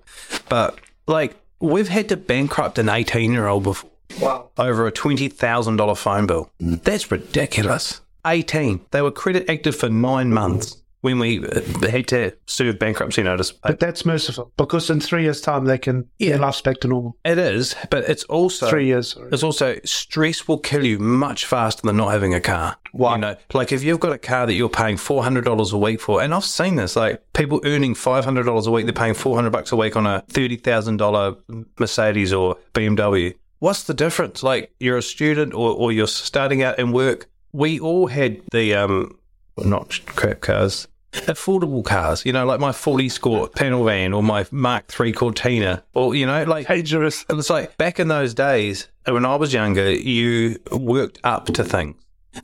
But, like, we've had to bankrupt an 18 year old before Wow. over a $20,000 phone bill. Mm. That's ridiculous. 18. They were credit active for nine months when we had to serve bankruptcy notice. But that's merciful because in three years' time they can their life's back to normal. It is, but it's also Three years. sorry. It's also stress will kill you much faster than not having a car. Why? You know, like if you've got a car that you're paying four hundred dollars a week for, and I've seen this, like people earning five hundred dollars a week, they're paying four hundred bucks a week on a thirty thousand dollar Mercedes or BMW. What's the difference? Like you're a student or, or you're starting out in work. We all had the um, not crap cars, affordable cars. You know, like my Ford Escort panel van or my Mark Three Cortina, or you know, like Dangerous. and it's like back in those days, when I was younger, you worked up to things.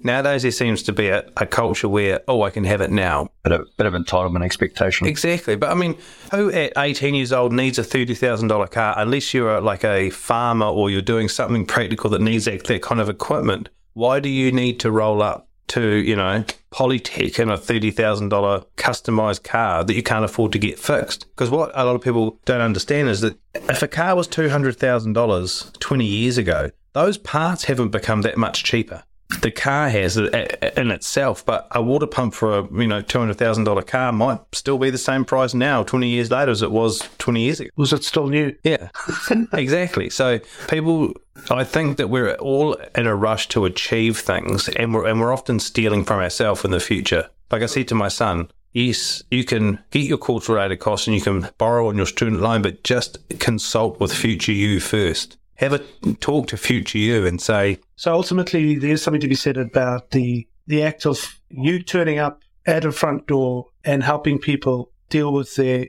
Nowadays, there seems to be a, a culture where, oh, I can have it now. Bit of, bit of entitlement expectation. Exactly. But I mean, who at 18 years old needs a $30,000 car unless you're like a farmer or you're doing something practical that needs that, that kind of equipment? Why do you need to roll up to, you know, Polytech in a $30,000 customized car that you can't afford to get fixed? Because what a lot of people don't understand is that if a car was $200,000 20 years ago, those parts haven't become that much cheaper the car has in itself, but a water pump for a you know two hundred thousand dollar car might still be the same price now, twenty years later, as it was twenty years ago. Was it still new? Yeah, exactly. So people, I think that we're all in a rush to achieve things, and we're and we're often stealing from ourselves in the future. Like I said to my son, yes, you can get your course related costs and you can borrow on your student loan, but just consult with future you first. Have a talk to future you and say, So ultimately, there's something to be said about the the act of you turning up at a front door and helping people deal with their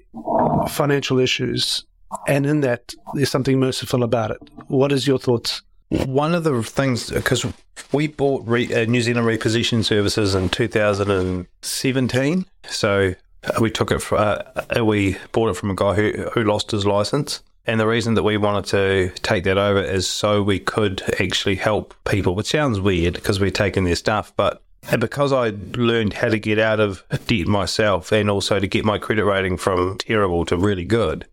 financial issues, and in that, there's something merciful about it. What is your thoughts? One of the things, because we bought re, uh, New Zealand Repossession Services in 2017, so uh, we took it for, uh, we bought it from a guy who, who lost his license. And the reason that we wanted to take that over is so we could actually help people, which sounds weird because we're taking their stuff, but because I learned how to get out of debt myself and also to get my credit rating from terrible to really good,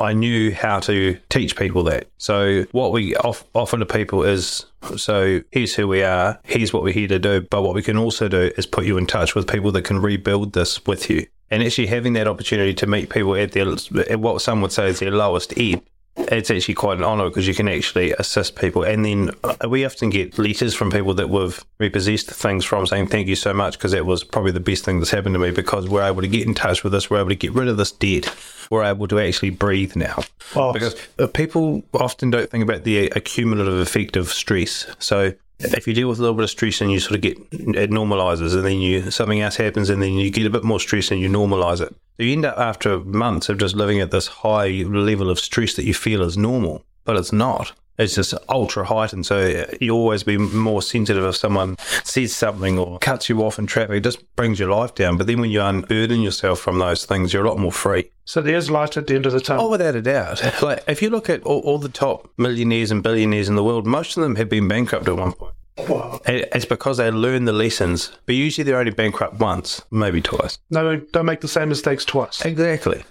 I knew how to teach people that. So what we off- offer to people is, so here's who we are, here's what we're here to do, but what we can also do is put you in touch with people that can rebuild this with you. And actually having that opportunity to meet people at their, at what some would say is their lowest ebb, it's actually quite an honour because you can actually assist people. And then uh, we often get letters from people that we've repossessed things from saying, thank you so much because that was probably the best thing that's happened to me because we're able to get in touch with us, we're able to get rid of this debt, we're able to actually breathe now. Oh, Because uh, people often don't think about the accumulative effect of stress. So if you deal with a little bit of stress and you sort of get it normalizes, and then you something else happens, and then you get a bit more stress and you normalize it. So you end up after months of just living at this high level of stress that you feel is normal, but it's not. It's just ultra heightened. So you always be more sensitive if someone says something or cuts you off in traffic. It just brings your life down. But then when you unburden yourself from those things, you're a lot more free. So there's light at the end of the tunnel. Oh, without a doubt. Like if you look at all, all the top millionaires and billionaires in the world, most of them have been bankrupt at one point. Wow. It's because they learn the lessons, but usually they're only bankrupt once, maybe twice. No, don't make the same mistakes twice. Exactly.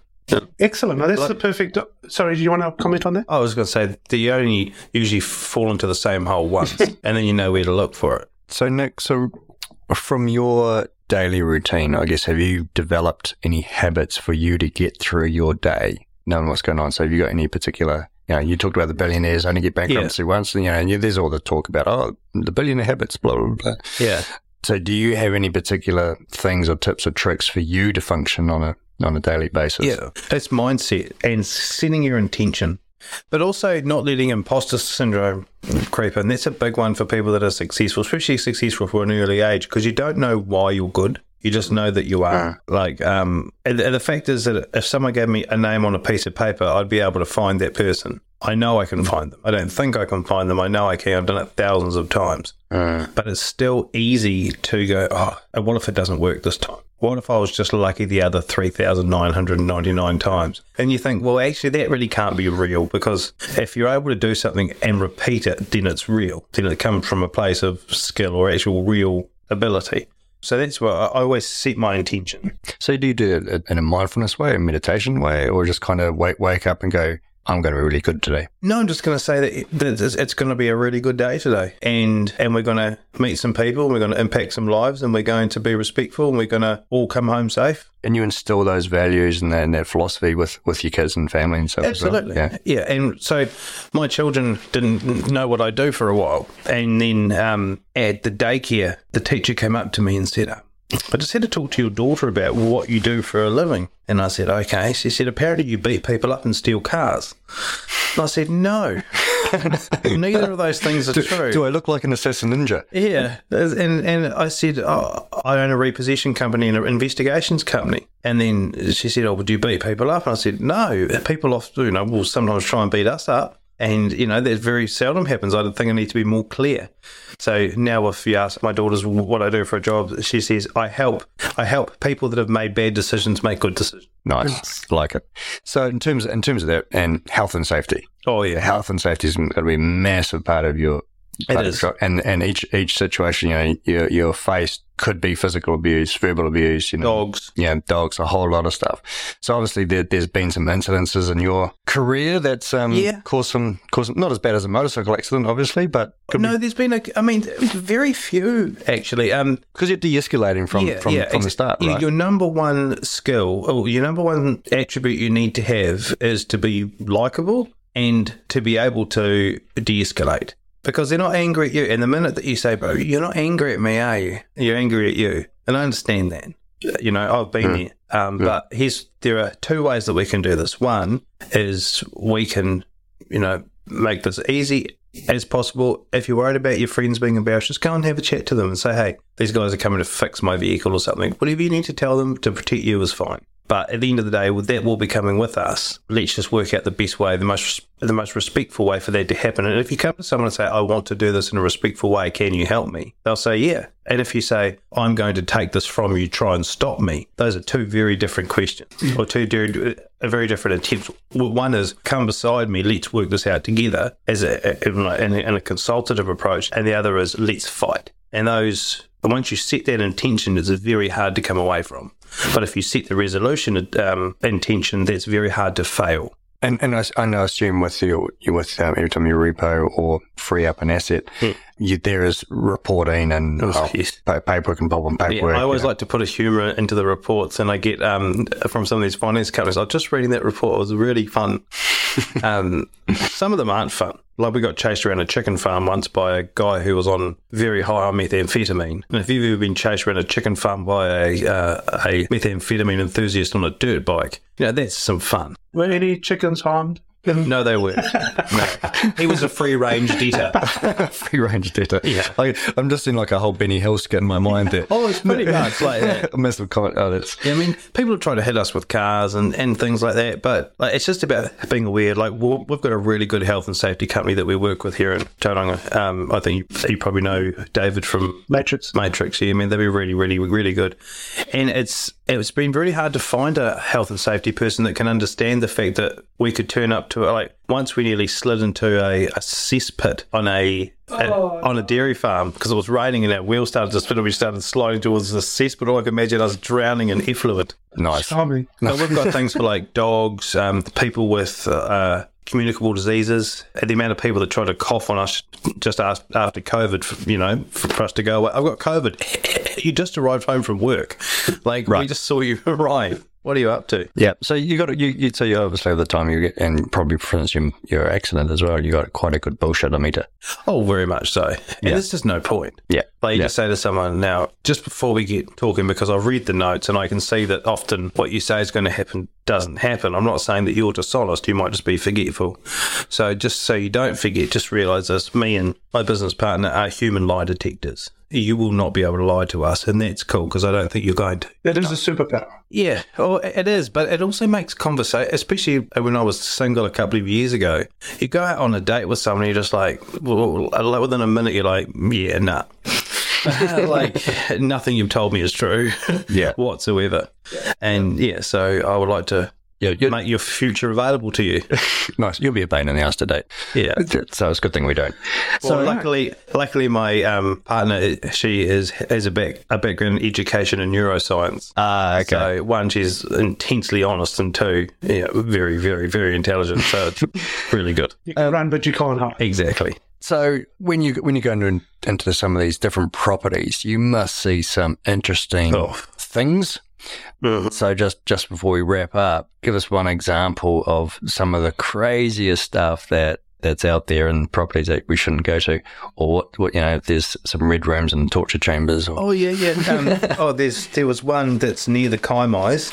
Excellent. Now, that's Like- the perfect. Sorry, do you want to comment on that? I was going to say that you only usually fall into the same hole once, and then you know where to look for it. So, Nick, so from your daily routine, I guess, have you developed any habits for you to get through your day, knowing what's going on? So, have you got any particular, you know, you talked about the billionaires only get bankruptcy once, and, you know, and there's all the talk about, oh, the billionaire habits, blah, blah, blah. Yeah. So, do you have any particular things or tips or tricks for you to function on a on a daily basis? Yeah, it's mindset and setting your intention, but also not letting imposter syndrome creep in. That's a big one for people that are successful, especially successful for an early age, because you don't know why you're good. You just know that you are. Like, um, and the, and the fact is that if someone gave me a name on a piece of paper, I'd be able to find that person. I know I can find them. I don't think I can find them. I know I can. I've done it thousands of times. Uh, But it's still easy to go, oh, and what if it doesn't work this time? What if I was just lucky the other 3,999 times? And you think, well, actually, that really can't be real because if you're able to do something and repeat it, then it's real. Then it comes from a place of skill or actual real ability. So that's what I always set my intention. so, do you do it in a mindfulness way, a meditation way, or just kind of wake wake up and go, I'm going to be really good today? No, I'm just going to say that it- that it's, it's going to be a really good day today, and and we're going to meet some people, we're going to impact some lives, and we're going to be respectful, and we're going to all come home safe. And you instill those values and that, and that philosophy with, with your kids and family and stuff. as well? Absolutely. Yeah. yeah. And so my children didn't know what I do for a while. And then um, at the daycare, the teacher came up to me and said, I just had to talk to your daughter about what you do for a living. And I said, okay. She said, apparently you beat people up and steal cars. And I said, no. Neither of those things are true. Do I look like an assassin ninja? Yeah, and and I said oh, I own a repossession company and an investigations company, and then she said, "Oh, would you beat people up?" And I said, "No, people often, you know, will sometimes try and beat us up." And you know that very seldom happens. I think I need to be more clear. So now, if you ask my daughters what I do for a job, she says I help. I help people that have made bad decisions make good decisions. Nice, like it. So in terms in terms of that and health and safety, Oh yeah, health and safety is going to be a massive part of your. It is. and and each each situation, you know, you're, you're faced could be physical abuse, verbal abuse, you know, dogs. yeah, dogs, a whole lot of stuff. So obviously there, there's been some incidences in your career that's um Yeah. caused some caused some, not as bad as a motorcycle accident, obviously, but No, there's been a. I mean, very few actually. Um, because you're de-escalating from from, from the start, right? Your number one skill, or your number one attribute you need to have is to be likable and to be able to de-escalate. Because they're not angry at you. And the minute that you say, bro, you're not angry at me, are you? You're angry at you. And I understand that. You know, I've been there. Um, But here's, there are two ways that we can do this. One is we can, you know, make this easy as possible. If you're worried about your friends being embarrassed, just go and have a chat to them and say, hey, these guys are coming to fix my vehicle or something. Whatever you need to tell them to protect you is fine. But at the end of the day, with that will be coming with us. Let's just work out the best way, the most the most respectful way for that to happen. And if you come to someone and say, "I want to do this in a respectful way, can you help me?" They'll say, "Yeah." And if you say, "I'm going to take this from you, try and stop me," those are two very different questions mm. or two very, very different attempts. One is come beside me, let's work this out together as a in a, in a consultative approach, and the other is let's fight. And those once you set that intention, it's very hard to come away from. But if you set the resolution um, intention, that's very hard to fail. And and I, and I assume with your with um, every time you repo or free up an asset, you, there is reporting and Oh, oh, yes. pa- paperwork and bubble and Yeah, paperwork. I always you know. like to put a humour into the reports, and I get um, from some of these finance companies. I was just reading that report; it was really fun. um, some of them aren't fun. Like we got chased around a chicken farm once by a guy who was on very high on methamphetamine. And if you've ever been chased around a chicken farm by a uh, a methamphetamine enthusiast on a dirt bike, you know that's some fun. Were any chickens harmed? No, they weren't. No. He was a free range eater. Free range data. Yeah. I, I'm just in like a whole Benny Hill skit in my mind there. Oh, it's pretty much like that. a massive comment. Oh, that's Yeah, I mean, people have tried to hit us with cars and, and things like that, but like, it's just about being aware. Like, we'll- we've got a really good health and safety company that we work with here in Tauranga. Um, I think you, you probably know David from Matrix. Matrix. Yeah, I mean, they'd be really, really, really good. And it's it's been very hard to find a health and safety person that can understand the fact that we could turn up to like once we nearly slid into a, a cesspit on a, a on a dairy farm because it was raining and our wheel started to spin and we started sliding towards the cesspit. All I could imagine us drowning in effluent. nice. Charming. But we've got things for like dogs, um, people with uh, communicable diseases, and the amount of people that try to cough on us just after, COVID, for, you know, for, for us to go away. I've got COVID. you just arrived home from work. Like, we just saw you arrive. What are you up to? Yeah. So you got you, you so you obviously at the time you get and probably since your, your accident as well, you got quite a good bullshit meter. Oh, very much so. And Yeah. there's just no point. Yeah. Like you Yeah. just say to someone now, just before we get talking, because I've read the notes and I can see that often what you say is going to happen doesn't happen. I'm not saying that you're dishonest. You might just be forgetful. So just so you don't forget, just realise this: me and my business partner are human lie detectors. You will not be able to lie to us, and that's cool because I don't think you're going to. That is a superpower. Yeah, oh, it is, but it also makes conversation, especially when I was single a couple of years ago. You go out on a date with someone, you're just like, well, within a minute, you're like, yeah, nah. like nothing you've told me is true, Yeah. whatsoever. And yeah, so I would like to Yeah, you're, make your future available to you. nice. You'll be a pain in the ass to date. Yeah. So it's a good thing we don't. So luckily, luckily, my um, partner she is has a back a background in education and neuroscience. Ah, okay. So one, she's intensely honest, and two, yeah, very, very, very intelligent. So it's really good. You can run, but you can't hide. Exactly. So when you when you go into into some of these different properties, you must see some interesting Oh. things. Mhm. So just just before we wrap up, give us one example of some of the craziest stuff that that's out there in properties that we shouldn't go to, or what, what you know, if there's some red rooms and torture chambers. Or, Oh yeah, yeah. Um, oh, there's there was one that's near the Kaimais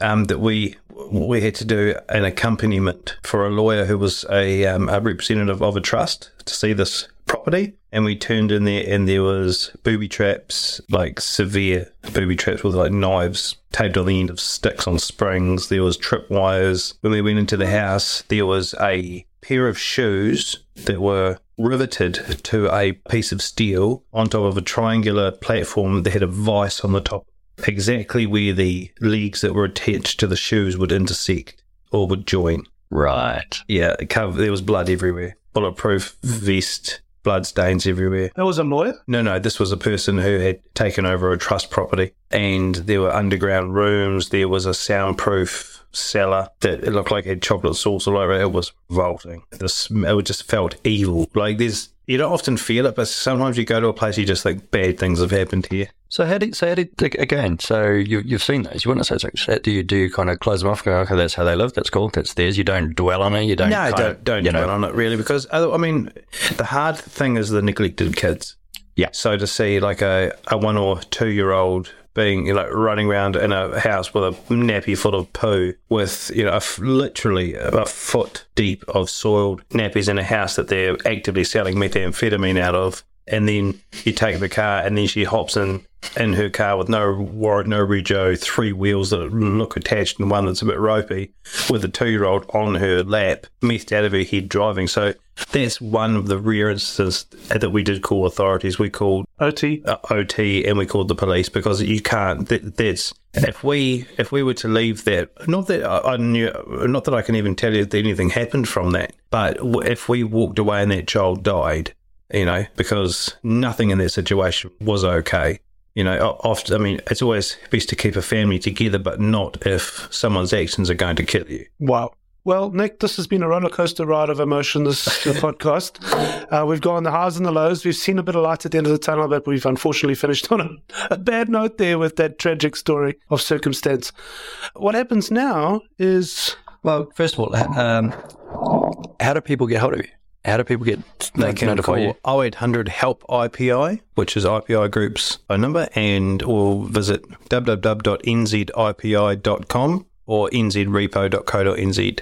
um, that we we had to do an accompaniment for a lawyer who was a, um, a representative of a trust to see this property, and we turned in there, and there was booby traps, like severe booby traps with like knives taped on the end of sticks on springs. There was trip wires. When we went into the house, there was a pair of shoes that were riveted to a piece of steel on top of a triangular platform that had a vice on the top, exactly where the legs that were attached to the shoes would intersect or would join. right. Yeah, covered, there was blood everywhere. Bulletproof vest, blood stains everywhere. That was a lawyer. No, no, this was a person who had taken over a trust property, and there were underground rooms. There was a soundproof cellar that it looked like it had chocolate sauce all over it. It was revolting. The smell it just felt evil. Like there's, you don't often feel it, but sometimes you go to a place you just think bad things have happened here. So how did so how did again? So you you've seen those. You wouldn't say so. Do you do you kind of close them off? Go okay, that's how they live. That's cool. That's theirs. You don't dwell on it. You don't. no, don't of, don't you dwell know, on it really because I mean, the hard thing is the neglected kids. Yeah. So to see like a, a one or two year old being you know running around in a house with a nappy full of poo with you know a f- literally a foot deep of soiled nappies in a house that they're actively selling methamphetamine out of. And then you take the car, and then she hops in in her car with no warrant, no rego, three wheels that look attached, and one that's a bit ropey, with a two-year-old on her lap, methed out of her head driving. So that's one of the rare instances that we did call authorities. We called OT. uh, OT and we called the police because you can't. That, that's if we if we were to leave that. Not that I, I knew. Not that I can even tell you that anything happened from that. But if we walked away and that child died, you know, because nothing in that situation was okay. You know, often I mean, it's always best to keep a family together, but not if someone's actions are going to kill you. Wow. Well, Nick, this has been a roller coaster ride of emotion. This podcast. Uh, we've gone the highs and the lows. We've seen a bit of light at the end of the tunnel, but we've unfortunately finished on a, a bad note there with that tragic story of circumstance. What happens now is Well, first of all, um, how do people get hold of you? How do people get They can notify you? call 0800 HELP IPI, which is IPI Group's phone number, and or visit www.nzipi.com or nzrepo.co.nz.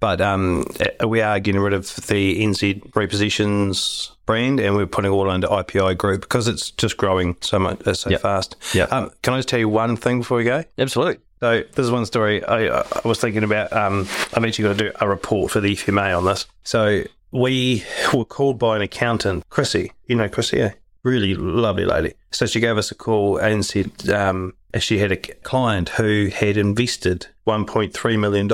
But um, we are getting rid of the NZ repossessions brand and we're putting it all under IPI Group because it's just growing so much uh, so Yep. fast. Yep. Um, can I just tell you one thing before we go? Absolutely. So this is one story I, I was thinking about. Um, I'm actually going to do a report for the FMA on this. So we were called by an accountant, Chrissy. You know Chrissy, eh? really lovely lady. So she gave us a call and said um, she had a client who had invested $1.3 million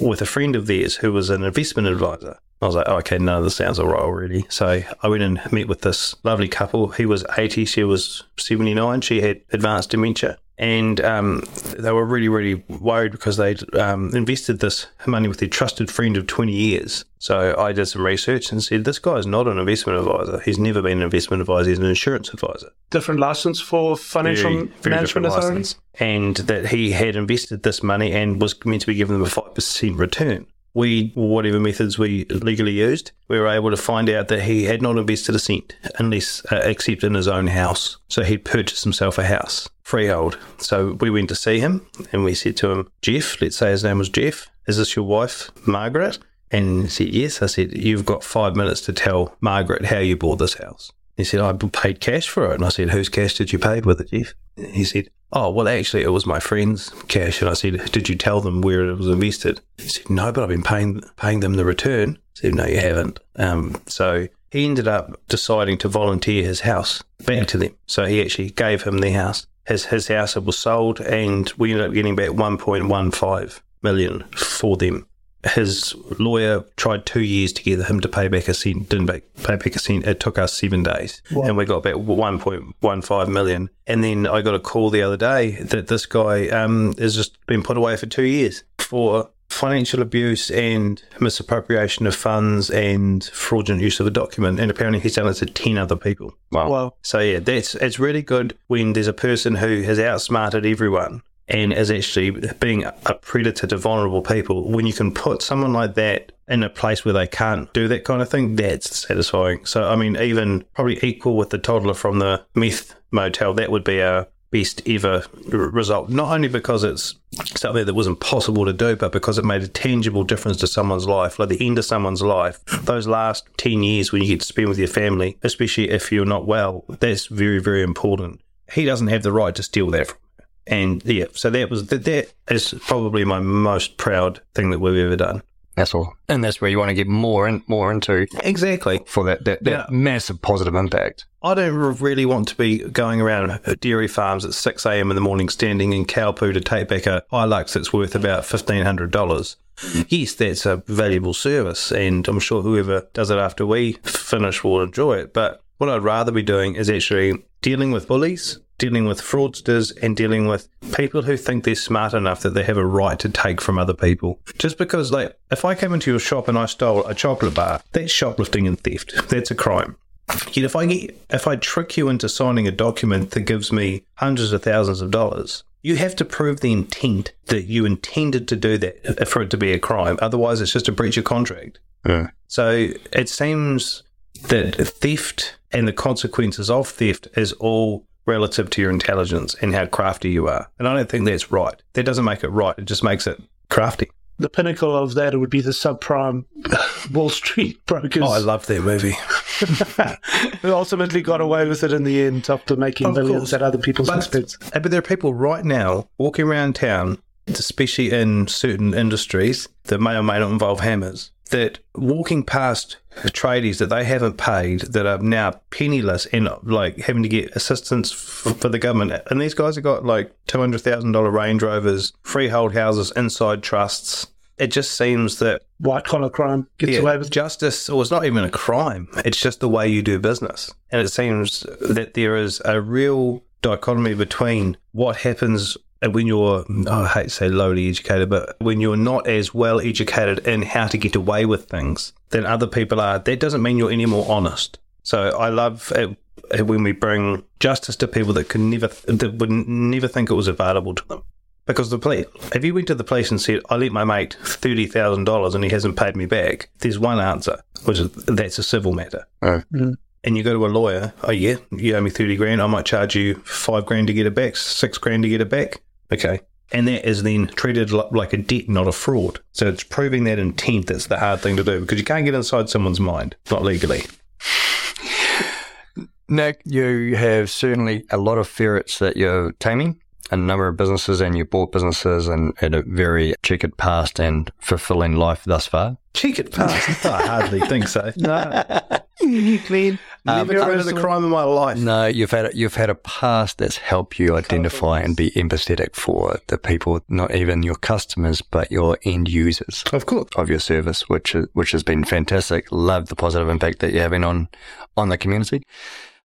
with a friend of theirs who was an investment advisor. I was like, oh, okay, no, this sounds all right already. So I went and met with this lovely couple. He was 80, she was 79. She had advanced dementia. And um, they were really, really worried because they'd um, invested this money with their trusted friend of 20 years. So I did some research and said, this guy is not an investment advisor. He's never been an investment advisor. He's an insurance advisor Different license for financial very, very management authorities. And that he had invested this money and was meant to be giving them a 5% return. We, whatever methods we legally used, we were able to find out that he had not invested a cent unless, uh, except in his own house. So he'd purchased himself a house, freehold. So we went to see him and we said to him, Jeff, let's say his name was Jeff, is this your wife, Margaret? And he said, yes. I said, you've got five minutes to tell Margaret how you bought this house. He said, I paid cash for it. And I said, whose cash did you pay with it, Jeff? He said, oh, well, actually, it was my friend's cash. And I said, did you tell them where it was invested? He said, no, but I've been paying, paying them the return. I said, no, you haven't. Um, so he ended up deciding to volunteer his house back to them. So he actually gave him the house. His, his house was sold and we ended up getting back 1.15 million for them his lawyer tried two years to get him to pay back a cent, didn't pay, pay back a cent. It took us seven days. Wow. And we got back 1.15 million. And then I got a call the other day that this guy um, has just been put away for two years for financial abuse and misappropriation of funds and fraudulent use of a document. And apparently he's done it to 10 other people. Wow. So yeah, that's it's really good when there's a person who has outsmarted everyone and is actually being a predator to vulnerable people. When you can put someone like that in a place where they can't do that kind of thing, that's satisfying. So I mean, even probably equal with the toddler from the meth motel, that would be our best ever result. Not only because it's something that was impossible to do, but because it made a tangible difference to someone's life, like the end of someone's life. Those last 10 years when you get to spend with your family, especially if you're not well, that's very, very important. He doesn't have the right to steal that from. And yeah, so that was that, that is probably my most proud thing that we've ever done. That's all. And that's where you want to get more and more into Exactly. for that, that, that Yeah. massive positive impact. I don't really want to be going around dairy farms at 6 a.m. in the morning standing in cow poo to take back a Hilux that's worth about $1,500. Yes, that's a valuable service, and I'm sure whoever does it after we finish will enjoy it. But what I'd rather be doing is actually dealing with bullies, dealing with fraudsters, and dealing with people who think they're smart enough that they have a right to take from other people. Just because, like, if I came into your shop and I stole a chocolate bar, that's shoplifting and theft. That's a crime. Yet if I get, if I trick you into signing a document that gives me hundreds of thousands of dollars, you have to prove the intent that you intended to do that uh, for it to be a crime. Otherwise, it's just a breach of contract. Yeah. So it seems that theft and the consequences of theft is all relative to your intelligence and how crafty you are. And I don't think that's right. That doesn't make it right. It just makes it crafty. The pinnacle of that would be the subprime Wall Street brokers Oh, I love that movie. who ultimately got away with it in the end after making Of millions course. at other people's But, expense. uh, but there are people right now walking around town, especially in certain industries that may or may not involve hammers, that walking past tradies that they haven't paid that are now penniless and like having to get assistance f- for the government. And these guys have got like $200,000 Range Rovers, freehold houses, inside trusts. It just seems that White collar crime gets yeah, away with justice, or it's not even a crime. It's just the way you do business. And it seems that there is a real dichotomy between what happens when you're, oh, I hate to say lowly educated, but when you're not as well educated in how to get away with things than other people are. That doesn't mean you're any more honest. So I love it it when we bring justice to people that could never, that would never think it was available to them. Because the police, if you went to the police and said, I lent my mate $30,000 and he hasn't paid me back, there's one answer, which is that's a civil matter. Oh. Mm-hmm. And you go to a lawyer, oh yeah, you owe me 30 grand, I might charge you five grand to get it back, six grand to get it back. Okay, And that is then treated like a debt, not a fraud. So it's proving that intent that's the hard thing to do because you can't get inside someone's mind, not legally. Nick, you have certainly a lot of ferrets that you're taming, a number of businesses, and you bought businesses and had a very checkered past and fulfilling life thus far. Checkered past? I hardly think so. No. you clean. Never committed a crime in my life. No, you've had a, you've had a past that's helped you identify and be empathetic for the people, not even your customers, but your end users Of course. of your service, which is, which has been fantastic. Love the positive impact that you're having on on the community.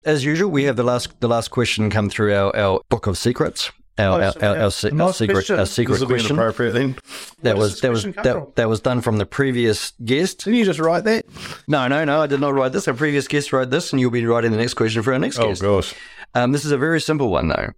As usual, we have the last the last question come through our, our book of secrets. Our, our, our, our, se- our secret, question. our secret will question inappropriate then. that Where was that was that, from? that was done from the previous guest. Didn't you just write that? No, no, no, I did not write this. Our previous guest wrote this, and you'll be writing the next question for our next Oh, guest. gosh. Um, this is a very simple one though: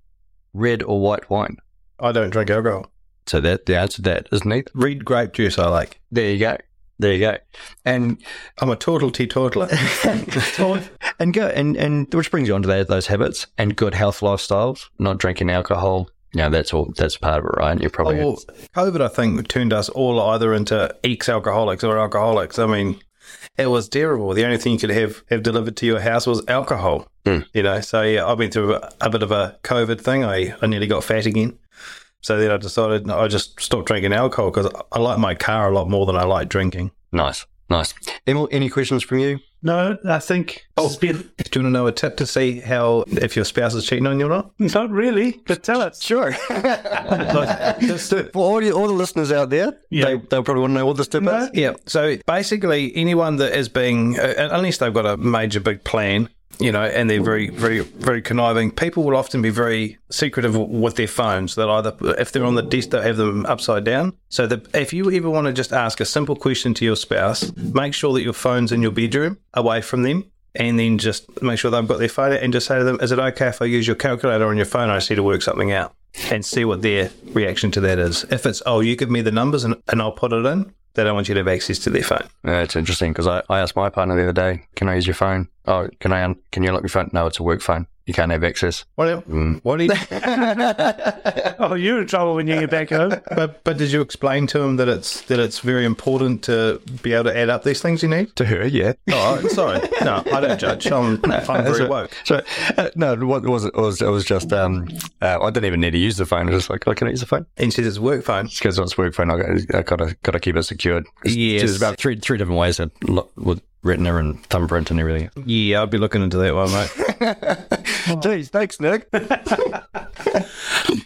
red or white wine. I don't drink alcohol. So that the answer to that is neither. Red grape juice I like. There you go. There you go. And I'm a turtle teetotaler. and go and and which brings you on to that, those habits and good health lifestyles. Not drinking alcohol. Yeah, that's all. That's part of it, right? You're Oh, probably well, COVID, I think, turned us all either into ex-alcoholics or alcoholics. I mean, it was terrible. The only thing you could have have delivered to your house was alcohol. Hmm. You know, so yeah, I've been through a, a bit of a COVID thing. I, I nearly got fat again. So then I decided no, I just stopped drinking alcohol because I like my car a lot more than I like drinking. nice, nice. Emil, any questions from you? No, I think Oh. it's been Do you want to know a tip to see how if your spouse is cheating on you or not? not really, but tell us. Sure. Just to- For all, the, all the listeners out there, Yeah. they, they'll probably want to know what this tip No. is. Yeah. So basically, anyone that is being, uh, unless they've got a major big plan, you know, and they're very, very, very conniving, people will often be very secretive with their phones. They'll either, if they're on the desk, they'll have them upside down. So that if you ever want to just ask a simple question to your spouse, make sure that your phone's in your bedroom, away from them. And then just make sure they've got their phone and just say to them, Is it okay if I use your calculator on your phone? I just need to work something out and see what their reaction to that is. If it's, Oh, you give me the numbers and, and I'll put it in, they don't want you to have access to their phone. Uh, it's interesting because I, I asked my partner the other day, "Can I use your phone? Oh, can I? Can you unlock your phone? No, it's a work phone. You can't have access." What? Mm. What? Did, Oh, you're in trouble when you get back home. but but did you explain to him that it's that it's very important to be able to add up these things you need? To her, yeah. Oh, sorry. No, I don't judge. I'm, I'm That's very right. woke. So uh, no, what was it? Was it was just um, uh, I didn't even need to use the phone. I was just like, oh, can I use the phone? And she says it's a work phone. Because it's work phone. I got I gotta gotta keep it secured. It's- Yes. there's about three three different ways that with retina and thumbprint and everything. Yeah, I'll be looking into that one, mate. Jeez, thanks, Nick.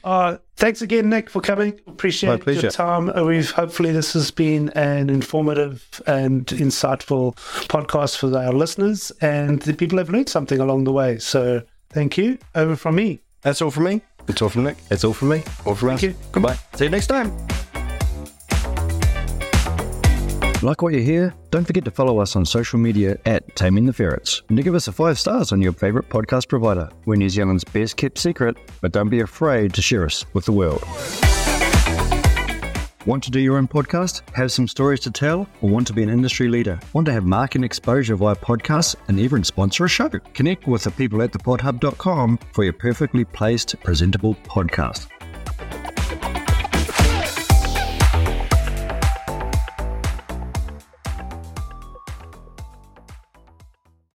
Uh, thanks again, Nick, for coming. My Appreciate pleasure. your time. Uh, We've hopefully this has been an informative and insightful podcast for our listeners, and the people have learned something along the way. So thank you. Over from me. That's all from me. It's all from Nick. That's all from me. All from us. Thank you. Goodbye. See you next time. Like what you hear? Don't forget to follow us on social media at Taming the Ferrets and to give us a five stars on your favourite podcast provider. We're New Zealand's best kept secret, but don't be afraid to share us with the world. Want to do your own podcast? Have some stories to tell? Or want to be an industry leader? Want to have market exposure via podcasts and even sponsor a show? Connect with the people at thepodhub.com for your perfectly placed, presentable podcast.